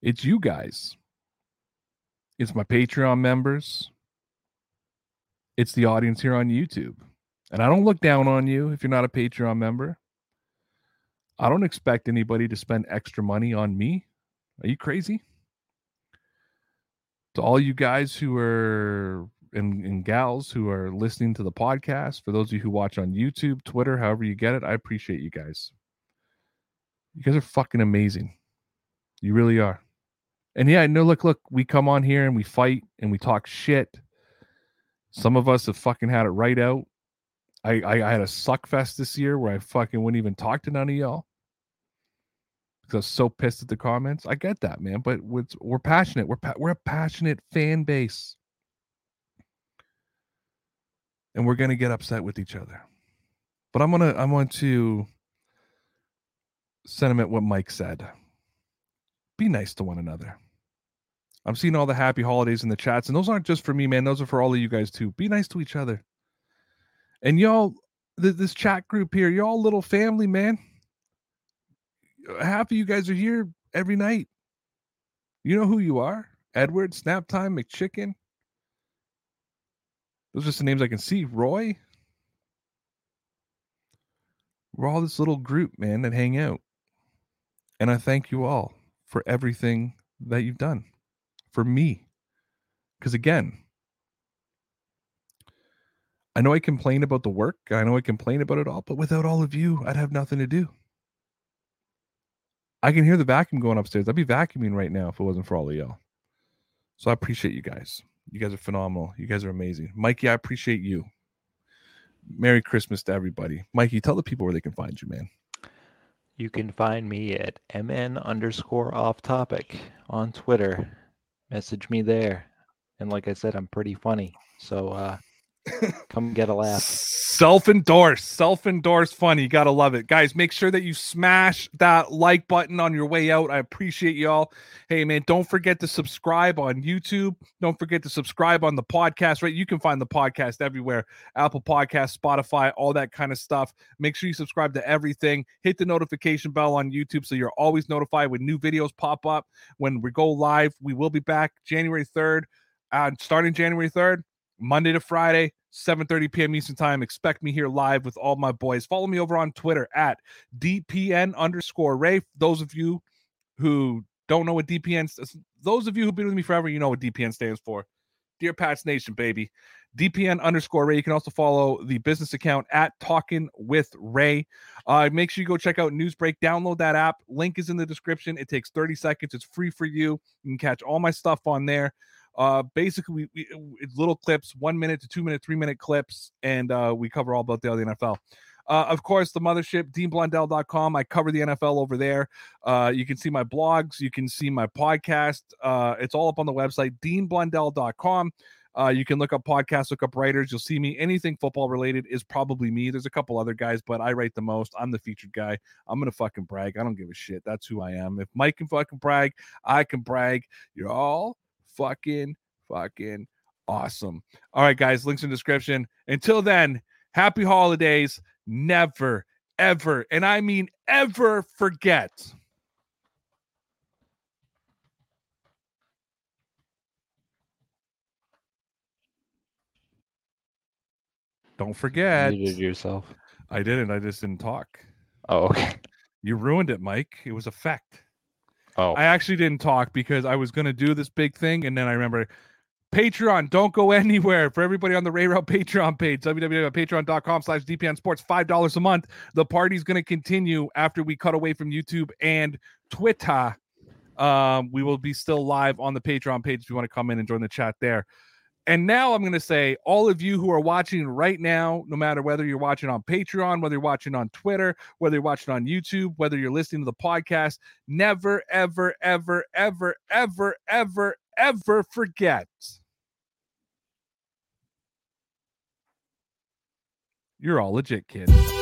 It's you guys. It's my Patreon members. It's the audience here on YouTube. And I don't look down on you if you're not a Patreon member. I don't expect anybody to spend extra money on me. Are you crazy? To all you guys who are and, and gals who are listening to the podcast, for those of you who watch on YouTube, Twitter, however you get it, I appreciate you guys. You guys are fucking amazing. You really are. And yeah, no, look, look, we come on here and we fight and we talk shit. Some of us have fucking had it right out. I, I, I had a suck fest this year where I fucking wouldn't even talk to none of y'all because I was so pissed at the comments. I get that, man, but we're, passionate. We're pa- we're a passionate fan base and we're to get upset with each other. But I'm to I'm going to sentiment what Mike said. Be nice to one another. I'm seeing all the happy holidays in the chats, and those aren't just for me, man. Those are for all of you guys too. Be nice to each other. And y'all, th- this chat group here, you're all little family, man. Uh, half of you guys are here every night. You know who you are? Edward, Snap Time, McChicken, those are just the names I can see. Roy. We're all this little group, man, that hang out. And I thank you all for everything that you've done for me. Because again, I know I complain about the work, I know I complain about it all, but without all of you, I'd have nothing to do. I can hear the vacuum going upstairs. I'd be vacuuming right now if it wasn't for all of y'all. So I appreciate you guys. You guys are phenomenal. You guys are amazing. Mikey, I appreciate you. Merry Christmas to everybody. Mikey, tell the people where they can find you, man. You can find me at mn underscore off topic on Twitter. Message me there. And like I said, I'm pretty funny. So uh, come get a laugh. Self endorse, self endorse, funny. You gotta love it. Guys, make sure that you smash that like button on your way out. I appreciate y'all. Hey man, don't forget to subscribe on YouTube. Don't forget to subscribe on the podcast, right? You can find the podcast everywhere. Apple Podcast, Spotify, all that kind of stuff. Make sure you subscribe to everything. Hit the notification bell on YouTube so you're always notified when new videos pop up. When we go live, we will be back January 3rd. Uh, starting January 3rd, Monday to Friday, 7:30 p.m. Eastern Time. Expect me here live with all my boys. Follow me over on Twitter at DPN underscore Ray. Those of you who don't know what DPN those of you who've been with me forever, you know what DPN stands for. Dear Pats Nation, baby. DPN underscore Ray. You can also follow the business account at Talking with Ray. Uh, make sure you go check out Newsbreak. Download that app. Link is in the description. It takes 30 seconds. It's free for you. You can catch all my stuff on there. Uh, basically, we, we, it's little clips, one minute to two minute, three minute clips, and uh, we cover all about the NFL. Uh, of course, the mothership, deanblundell.com. I cover the NFL over there. Uh, you can see my blogs, you can see my podcast. Uh, it's all up on the website, deanblundell.com. Uh, you can look up podcasts, look up writers. You'll see me. Anything football related is probably me. There's a couple other guys, but I write the most. I'm the featured guy. I'm gonna fucking brag. I don't give a shit. That's who I am. If Mike can fucking brag, I can brag. You're all fucking, fucking awesome. All right, guys, links in description. Until then, happy holidays. Never, ever, and I mean ever forget. Don't forget. You did yourself. I didn't. I just didn't talk. Oh, okay. You ruined it, Mike. It was a fact. Oh, I actually didn't talk because I was going to do this big thing, and then I remember Patreon. Don't go anywhere for everybody on the Ray Route Patreon page, www.patreon.com slash DPN Sports, $5 a month. The party's going to continue after we cut away from YouTube and Twitter. Um, we will be still live on the Patreon page if you want to come in and join the chat there. And now I'm going to say, all of you who are watching right now, no matter whether you're watching on Patreon, whether you're watching on Twitter, whether you're watching on YouTube, whether you're listening to the podcast, never, ever, ever, ever, ever, ever, ever forget. You're all legit, kids.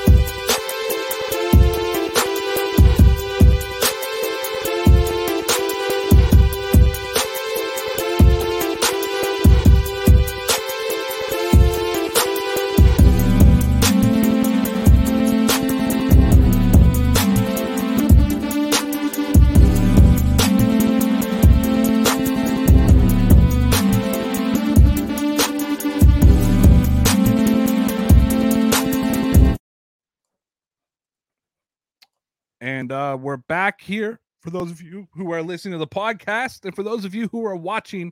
And uh, we're back here for those of you who are listening to the podcast and for those of you who are watching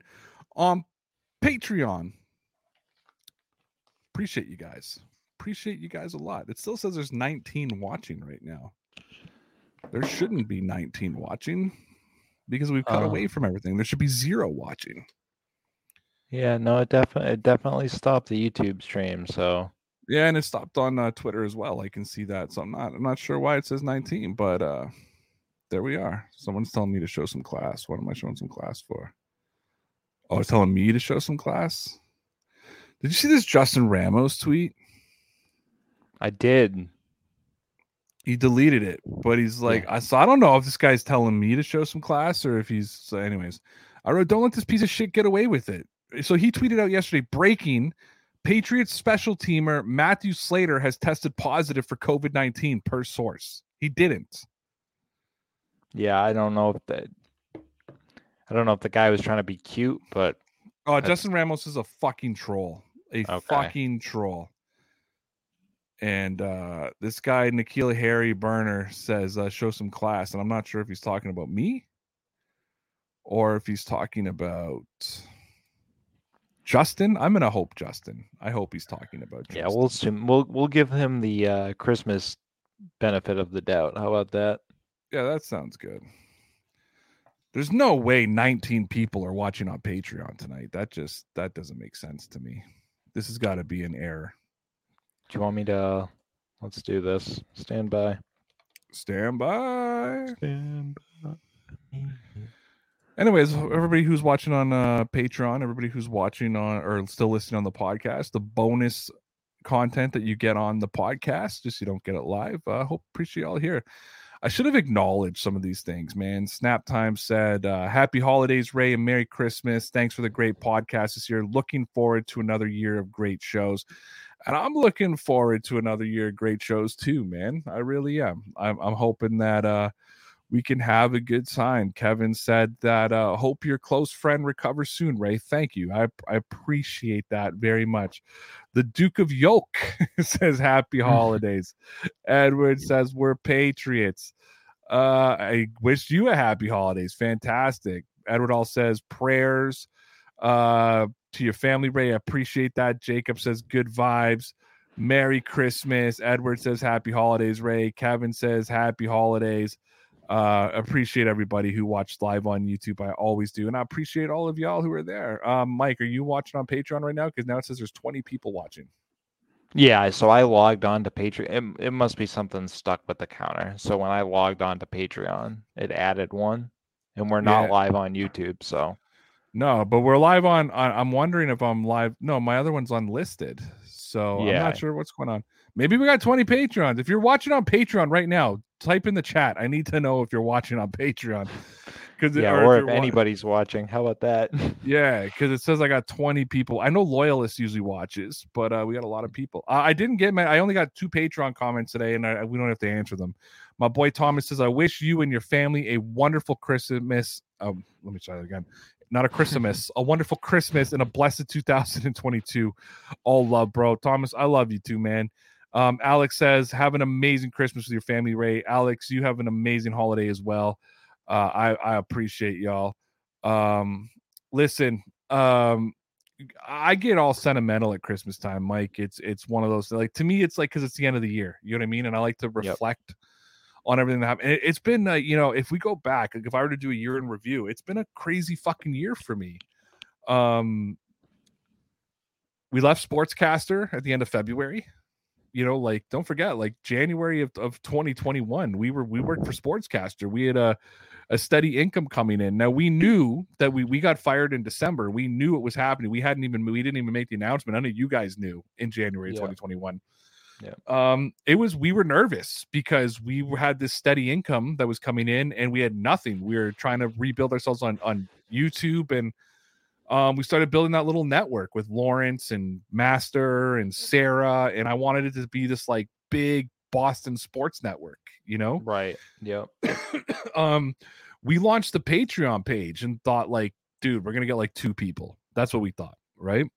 on Patreon. Appreciate you guys. Appreciate you guys a lot. It still says there's 19 watching right now. There shouldn't be 19 watching because we've cut Uh. away from everything. There should be zero watching. yeah, no, it definitely it definitely stopped the YouTube stream. So Yeah, and it stopped on uh, Twitter as well. I can see that. So I'm not I'm not sure why it says 19, but uh there we are. Someone's telling me to show some class. What am I showing some class for? Oh, it's telling me to show some class. Did you see this Justin Ramos tweet? I did. He deleted it, but he's like, I so I don't know if this guy's telling me to show some class or if he's so anyways. I wrote, don't let this piece of shit get away with it. So he tweeted out yesterday, breaking Patriots special teamer Matthew Slater has tested positive for COVID 19 per source. He didn't. Yeah, I don't know if that. I don't know if the guy was trying to be cute, but Oh, Justin Ramos is a fucking troll. A Okay. fucking troll. And uh this guy, N'Keal Harry Burner, says, uh, show some class. And I'm not sure if he's talking about me or if he's talking about Justin. I'm gonna hope Justin. I hope he's talking about Justin. yeah, we'll assume we'll we'll give him the uh, Christmas benefit of the doubt. How about that? Yeah, that sounds good. There's no way 19 people are watching on Patreon tonight. That just that doesn't make sense to me. This has got to be an error. Do you want me to? Let's do this. Stand by. Stand by. Stand by. Anyways, everybody who's watching on uh, Patreon, everybody who's watching on or still listening on the podcast, the bonus content that you get on the podcast, just you don't get it live. uh, hope appreciate y'all here. I should have acknowledged some of these things, man. Snap Time said, uh, "Happy holidays, Ray, and Merry Christmas. Thanks for the great podcast this year. Looking forward to another year of great shows." And I'm looking forward to another year of great shows too, man. I really am. I'm, I'm hoping that uh, we can have a good time. Kevin said that uh, hope your close friend recovers soon, Ray. Thank you. I, I appreciate that very much. The Duke of Yoke says happy holidays. Edward says we're patriots. Uh, I wish you a happy holidays. Fantastic. Edward all says prayers uh, to your family, Ray. I appreciate that. Jacob says good vibes. Merry Christmas. Edward says happy holidays, Ray. Kevin says happy holidays. Uh, appreciate everybody who watched live on YouTube. I always do, and I appreciate all of y'all who are there. Um, Mike, are you watching on Patreon right now? Because now it says there's 20 people watching. Yeah, so I logged on to Patreon. It, it must be something stuck with the counter. So when I logged on to Patreon, it added one, and we're not Yeah. live on YouTube. So No, but we're live on. on I'm wondering if I'm live. No, my other one's unlisted, so I'm not sure what's going on. Maybe we got 20 Patreons. If you're watching on Patreon right now, type in the chat. I need to know if you're watching on Patreon. Because yeah, or if you're anybody's watching, how about that? Yeah, because it says I got 20 people. I know loyalists usually watches, but uh, we got a lot of people. Uh, I didn't get my. I only got two Patreon comments today, and I, we don't have to answer them. My boy Thomas says, "I wish you and your family a wonderful Christmas." Um, let me try that again. Not a Christmas, a wonderful Christmas and a blessed 2022. All love, bro. Thomas, I love you too, man. Um, Alex says, "Have an amazing Christmas with your family, Ray." Alex, you have an amazing holiday as well. Uh, I I appreciate y'all. Um, listen, um, I get all sentimental at Christmas time, Mike. It's it's one of those like to me, it's like because it's the end of the year. You know what I mean? And I like to reflect yep. on everything that happened. It, has been, uh, you know, if we go back, like if I were to do a year in review, it's been a crazy fucking year for me. Um, we left Sportscaster at the end of February. You know, like don't forget, like January of, of 2021, we were we worked for Sportscaster. We had a a steady income coming in. Now we knew that we we got fired in December. We knew it was happening. We hadn't even we didn't even make the announcement. None of you guys knew in January yeah. 2021. Yeah. Um, it was we were nervous because we had this steady income that was coming in and we had nothing. We were trying to rebuild ourselves on on YouTube and um, we started building that little network with Lawrence and Master and Sarah, and I wanted it to be this like big Boston sports network, you know? Right. Yep. um, we launched the Patreon page and thought like, dude, we're gonna get like two people. That's what we thought, right?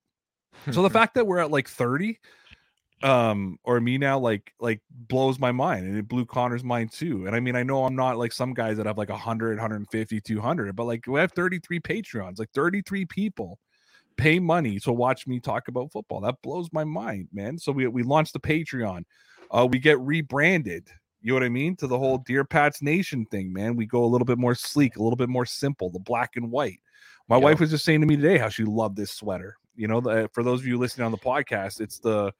so the fact that we're at like 30 um or me now like like blows my mind and it blew connor's mind too and i mean i know i'm not like some guys that have like 100 150 200 but like we have 33 patreons like 33 people pay money to watch me talk about football that blows my mind man so we, we launched the patreon uh, we get rebranded. You know what I mean? To the whole Dear Pats Nation thing, man. We go a little bit more sleek, a little bit more simple, the black and white. My yep. wife was just saying to me today how she loved this sweater. You know, the, for those of you listening on the podcast, it's the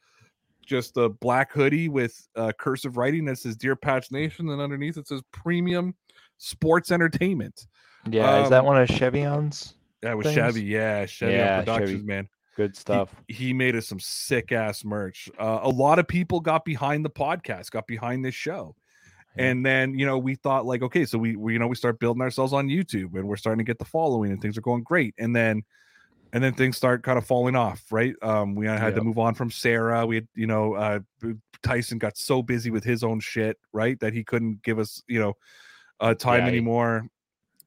just a black hoodie with uh, cursive writing that says Dear Pats Nation, and underneath it says Premium Sports Entertainment. Yeah, um, is that um, one of Chevion's? That was Chevy. Yeah, Chevy yeah, Productions, Chevy. man. Good stuff. He, he made us some sick ass merch. Uh, a lot of people got behind the podcast, got behind this show. And then, you know, we thought like, okay, so we, we, you know, we start building ourselves on YouTube and we're starting to get the following and things are going great. And then, and then things start kind of falling off, right? Um, we had yep. to move on from Sarah. We had, you know, uh, Tyson got so busy with his own shit, right, that he couldn't give us, you know, uh, time yeah, anymore.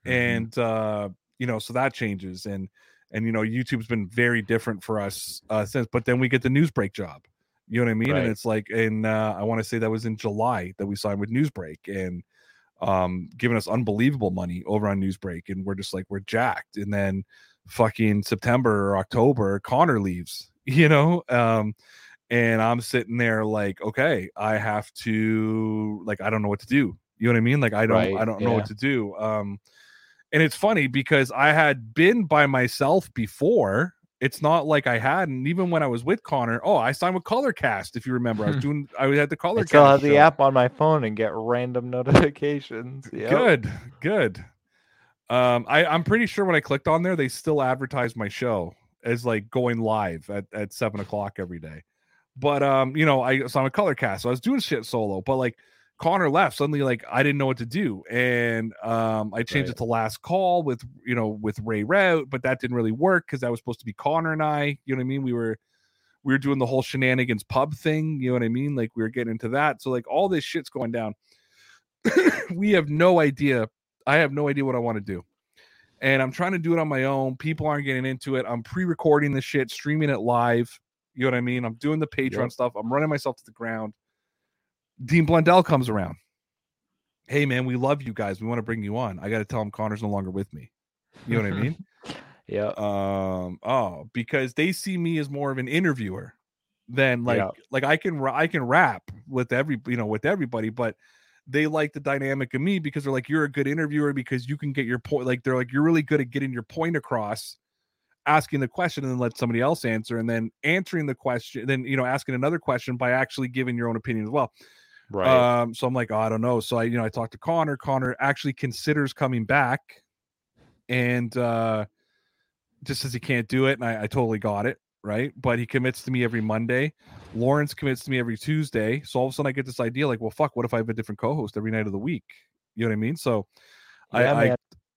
Mm-hmm. And, uh, you know, so that changes. And, and you know YouTube's been very different for us uh, since. But then we get the Newsbreak job, you know what I mean? Right. And it's like, and uh, I want to say that was in July that we signed with Newsbreak and um, giving us unbelievable money over on Newsbreak, and we're just like we're jacked. And then fucking September or October, Connor leaves, you know. Um, and I'm sitting there like, okay, I have to like, I don't know what to do. You know what I mean? Like, I don't, right. I don't know what to do. Um, and it's funny because I had been by myself before. It's not like I hadn't, even when I was with Connor. Oh, I signed with Colorcast. If you remember, I was doing. I had the Colorcast. I still have the app on my phone and get random notifications. Yep. Good, good. Um, I I'm pretty sure when I clicked on there, they still advertised my show as like going live at at seven o'clock every day. But um, you know, I so I'm a Colorcast, so I was doing shit solo. But like Connor left, suddenly like I didn't know what to do, and um, I changed right. it to last call with you know with Ray Route, but that didn't really work because that was supposed to be Connor and I. You know what I mean? We were we were doing the whole shenanigans pub thing. You know what I mean? Like we were getting into that. So like all this shit's going down. we have no idea. I have no idea what I want to do. And I'm trying to do it on my own. People aren't getting into it. I'm pre-recording the shit, streaming it live. You know what I mean? I'm doing the Patreon yep. stuff. I'm running myself to the ground. Dean Blundell comes around. Hey man, we love you guys. We want to bring you on. I got to tell him Connor's no longer with me. You know what I mean? yeah. Um. Oh, because they see me as more of an interviewer than like yeah. like I can I can rap with every you know with everybody, but they like the dynamic of me because they're like you're a good interviewer because you can get your point. Like they're like you're really good at getting your point across asking the question and then let somebody else answer and then answering the question then you know asking another question by actually giving your own opinion as well Right. Um, so I'm like, oh, I don't know. So I, you know, I talked to Connor. Connor actually considers coming back, and uh, just says he can't do it, and I, I totally got it, right? But he commits to me every Monday. Lawrence commits to me every Tuesday. So all of a sudden, I get this idea, like, well, fuck, what if I have a different co-host every night of the week? You know what I mean? So yeah, I, I,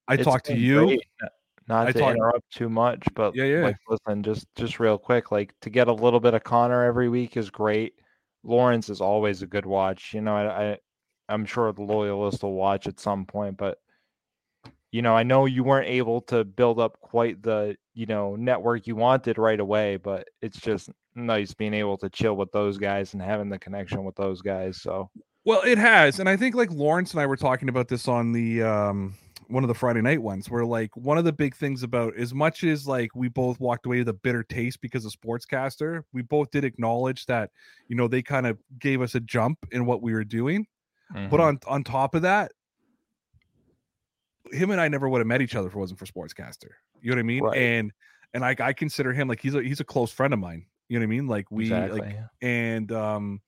I talked to you. Great. Not I to talk, interrupt too much, but yeah, yeah. Like, listen, just just real quick, like to get a little bit of Connor every week is great Lawrence is always a good watch. You know, I, I I'm sure the loyalists will watch at some point, but you know, I know you weren't able to build up quite the, you know, network you wanted right away, but it's just nice being able to chill with those guys and having the connection with those guys. So, well, it has. And I think like Lawrence and I were talking about this on the, um, one of the Friday night ones where like one of the big things about as much as like we both walked away with a bitter taste because of sportscaster, we both did acknowledge that you know they kind of gave us a jump in what we were doing. Mm-hmm. But on on top of that, him and I never would have met each other if it wasn't for sportscaster. You know what I mean? Right. And and I I consider him like he's a he's a close friend of mine. You know what I mean? Like we exactly. like and um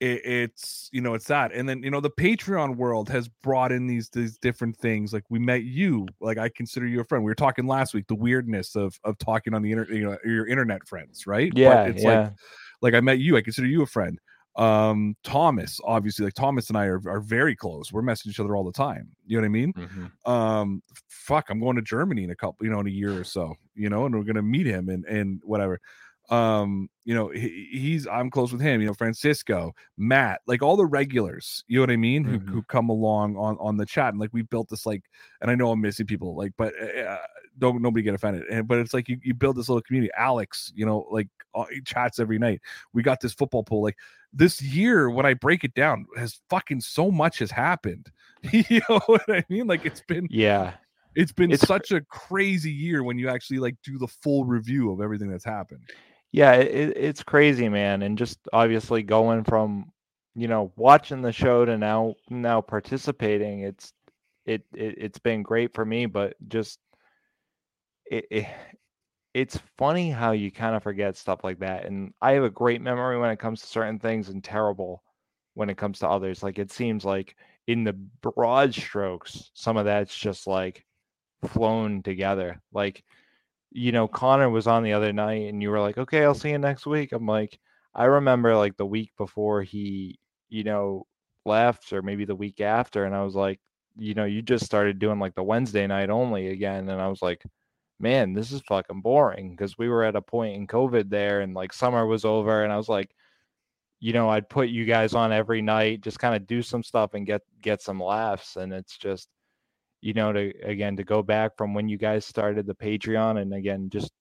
it, it's you know it's that and then you know the patreon world has brought in these these different things like we met you like i consider you a friend we were talking last week the weirdness of of talking on the internet you know your internet friends right yeah, but it's yeah. like like i met you i consider you a friend um thomas obviously like thomas and i are, are very close we're messaging each other all the time you know what i mean Mhm. um fuck i'm going to germany in a couple you know in a year or so you know and we're gonna meet him and and whatever um you know he, he's i'm close with him you know francisco matt like all the regulars you know what i mean who, Mhm. who come along on on the chat and like we built this like and i know i'm missing people like but uh, don't nobody get offended. And but it's like you, you build this little community. Alex you know like uh, he chats every night. We got this football pool. Like this year when i break it down has fucking so much has happened. You know what i mean? Like it's been yeah. it's been It's such a crazy year when you actually like do the full review of everything that's happened. Yeah it- it's crazy man. And just obviously going from you know watching the show to now now participating it's it, it it's been great for me but just it, it it's funny how you kind of forget stuff like that and i have a great memory when it comes to certain things and terrible when it comes to others like it seems like in the broad strokes some of that's just like flown together like you know, Connor was on the other night and you were like, okay, I'll see you next week. I'm like, I remember like the week before he, you know, left or maybe the week after. And I was like, you know, you just started doing like the Wednesday night only again. And I was like, man, this is fucking boring because we were at a point in COVID there and like summer was over. And I was like, you know, I'd put you guys on every night, just kind of do some stuff and get get some laughs. And it's just, you know, to again to go back from when you guys started the Patreon and again just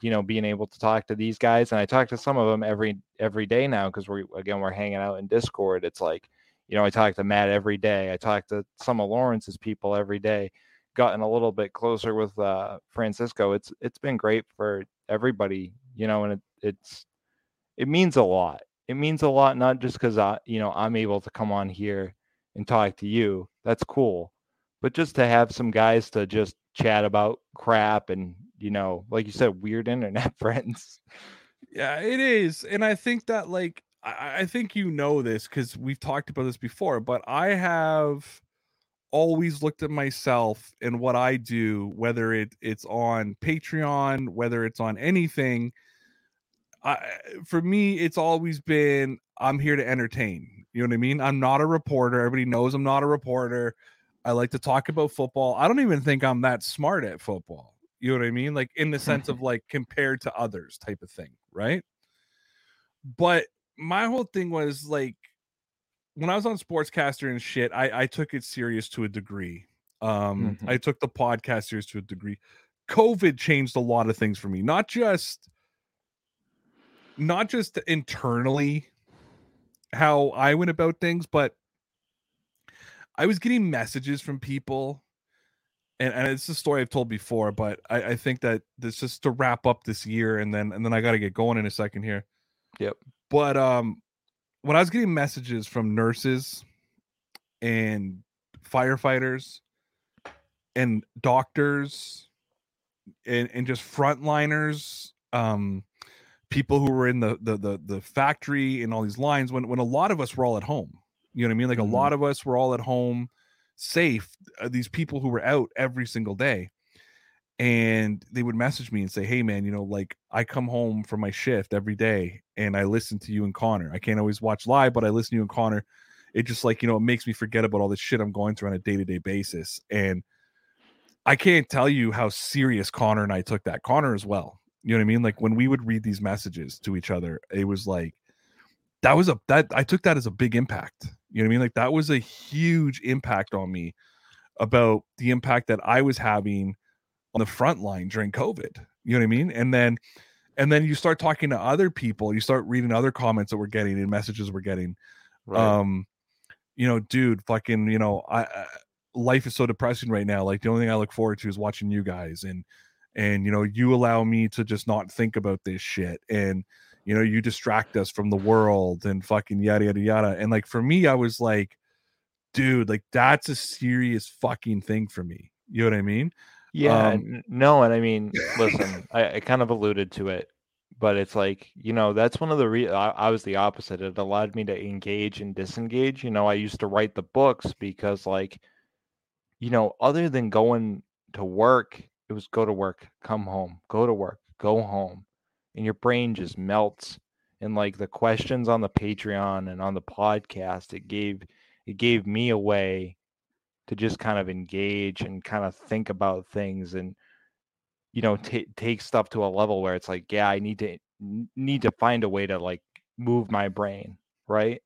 you know being able to talk to these guys and I talk to some of them every every day now because we're again we're hanging out in Discord. It's like you know I talk to Matt every day. I talk to some of Lawrence's people every day. Gotten a little bit closer with uh, Francisco. It's it's been great for everybody, you know, and it, it's it means a lot. It means a lot not just because I you know I'm able to come on here and talk to you. That's cool but just to have some guys to just chat about crap and you know like you said weird internet friends yeah it is and i think that like i, I think you know this because we've talked about this before but i have always looked at myself and what i do whether it it's on patreon whether it's on anything I, for me it's always been i'm here to entertain you know what i mean i'm not a reporter everybody knows i'm not a reporter I like to talk about football. I don't even think I'm that smart at football. You know what I mean? Like in the sense mm-hmm. of like compared to others type of thing, right? But my whole thing was like when I was on Sportscaster and shit, I, I took it serious to a degree. Um, Mhm. I took the podcast serious to a degree. COVID changed a lot of things for me, not just not just internally how I went about things, but I was getting messages from people, and, and it's a story I've told before, but I, I think that this just to wrap up this year, and then and then I got to get going in a second here. Yep. But um, when I was getting messages from nurses and firefighters and doctors and and just frontliners, um, people who were in the the the, the factory and all these lines, when when a lot of us were all at home you know what I mean? Like a lot of us were all at home, safe. Uh, these people who were out every single day, and they would message me and say, "Hey, man, you know, like I come home from my shift every day, and I listen to you and Connor. I can't always watch live, but I listen to you and Connor. It just like you know, it makes me forget about all this shit I'm going through on a day to day basis. And I can't tell you how serious Connor and I took that. Connor as well. You know what I mean? Like when we would read these messages to each other, it was like that was a that I took that as a big impact. You know what I mean? Like that was a huge impact on me about the impact that I was having on the front line during COVID. You know what I mean? And then and then you start talking to other people, you start reading other comments that we're getting and messages we're getting. Um, you know, dude, fucking, you know, I, I life is so depressing right now. Like the only thing I look forward to is watching you guys and and you know you allow me to just not think about this shit and you know you distract us from the world and fucking yada yada yada and like for me i was like dude like that's a serious fucking thing for me you know what i mean yeah um, no and i mean listen I, I, kind of alluded to it but it's like you know that's one of the re- I, I was the opposite it allowed me to engage and disengage you know i used to write the books because like you know other than going to work it was go to work come home go to work go home and your brain just melts and like the questions on the patreon and on the podcast it gave it gave me a way to just kind of engage and kind of think about things and you know t- take stuff to a level where it's like yeah i need to need to find a way to like move my brain right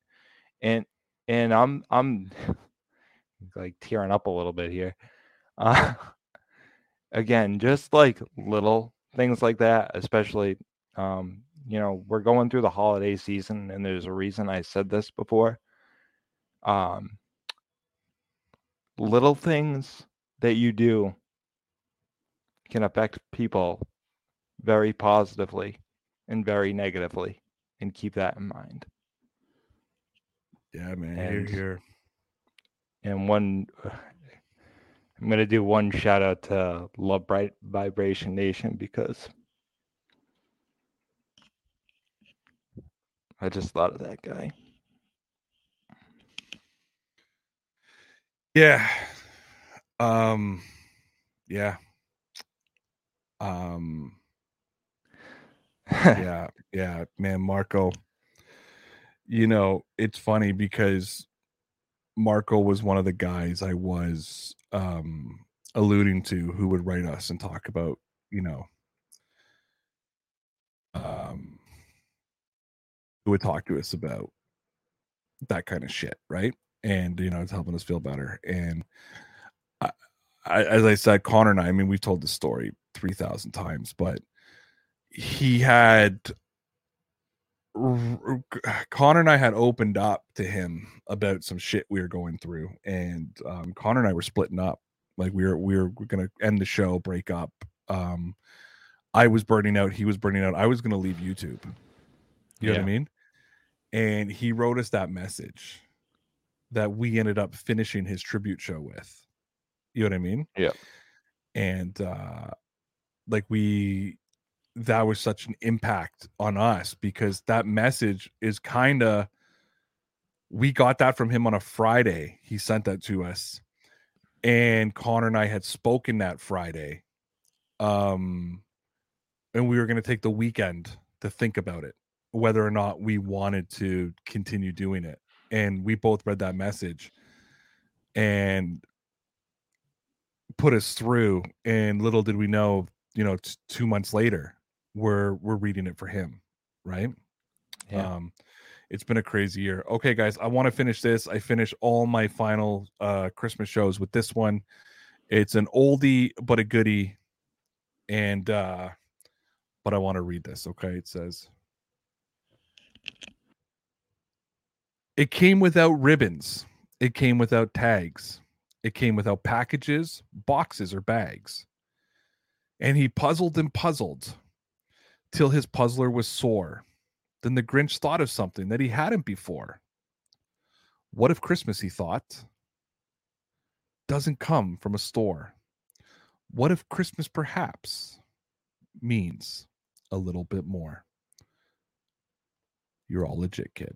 and and i'm i'm like tearing up a little bit here uh again just like little things like that especially um, you know, we're going through the holiday season, and there's a reason I said this before. Um, little things that you do can affect people very positively and very negatively, and keep that in mind. Yeah, man. And, here, here. And one, uh, I'm gonna do one shout out to Love Bright Vibration Nation because I just thought of that guy. Yeah. Um yeah. Um yeah, yeah, man, Marco. You know, it's funny because Marco was one of the guys I was um alluding to who would write us and talk about, you know, um who would talk to us about that kind of shit, right? And you know, it's helping us feel better. And I, I, as I said, Connor and I, I mean, we've told the story three thousand times, but he had Connor and I had opened up to him about some shit we were going through, and um, Connor and I were splitting up. Like we were we were gonna end the show, break up. Um, I was burning out. He was burning out. I was gonna leave YouTube. You know what I mean? and he wrote us that message that we ended up finishing his tribute show with. You know what I mean? Yeah. And uh like we that was such an impact on us because that message is kind of we got that from him on a Friday. He sent that to us. And Connor and I had spoken that Friday. Um and we were going to take the weekend to think about it whether or not we wanted to continue doing it. And we both read that message and put us through. And little did we know, you know, t- two months later, we're we're reading it for him, right? Yeah. Um, it's been a crazy year. Okay, guys, I want to finish this. I finish all my final uh Christmas shows with this one. It's an oldie but a goodie, and uh, but I want to read this. Okay, it says. It came without ribbons. It came without tags. It came without packages, boxes, or bags. And he puzzled and puzzled till his puzzler was sore. Then the Grinch thought of something that he hadn't before. What if Christmas, he thought, doesn't come from a store? What if Christmas perhaps means a little bit more? You're all legit, kid.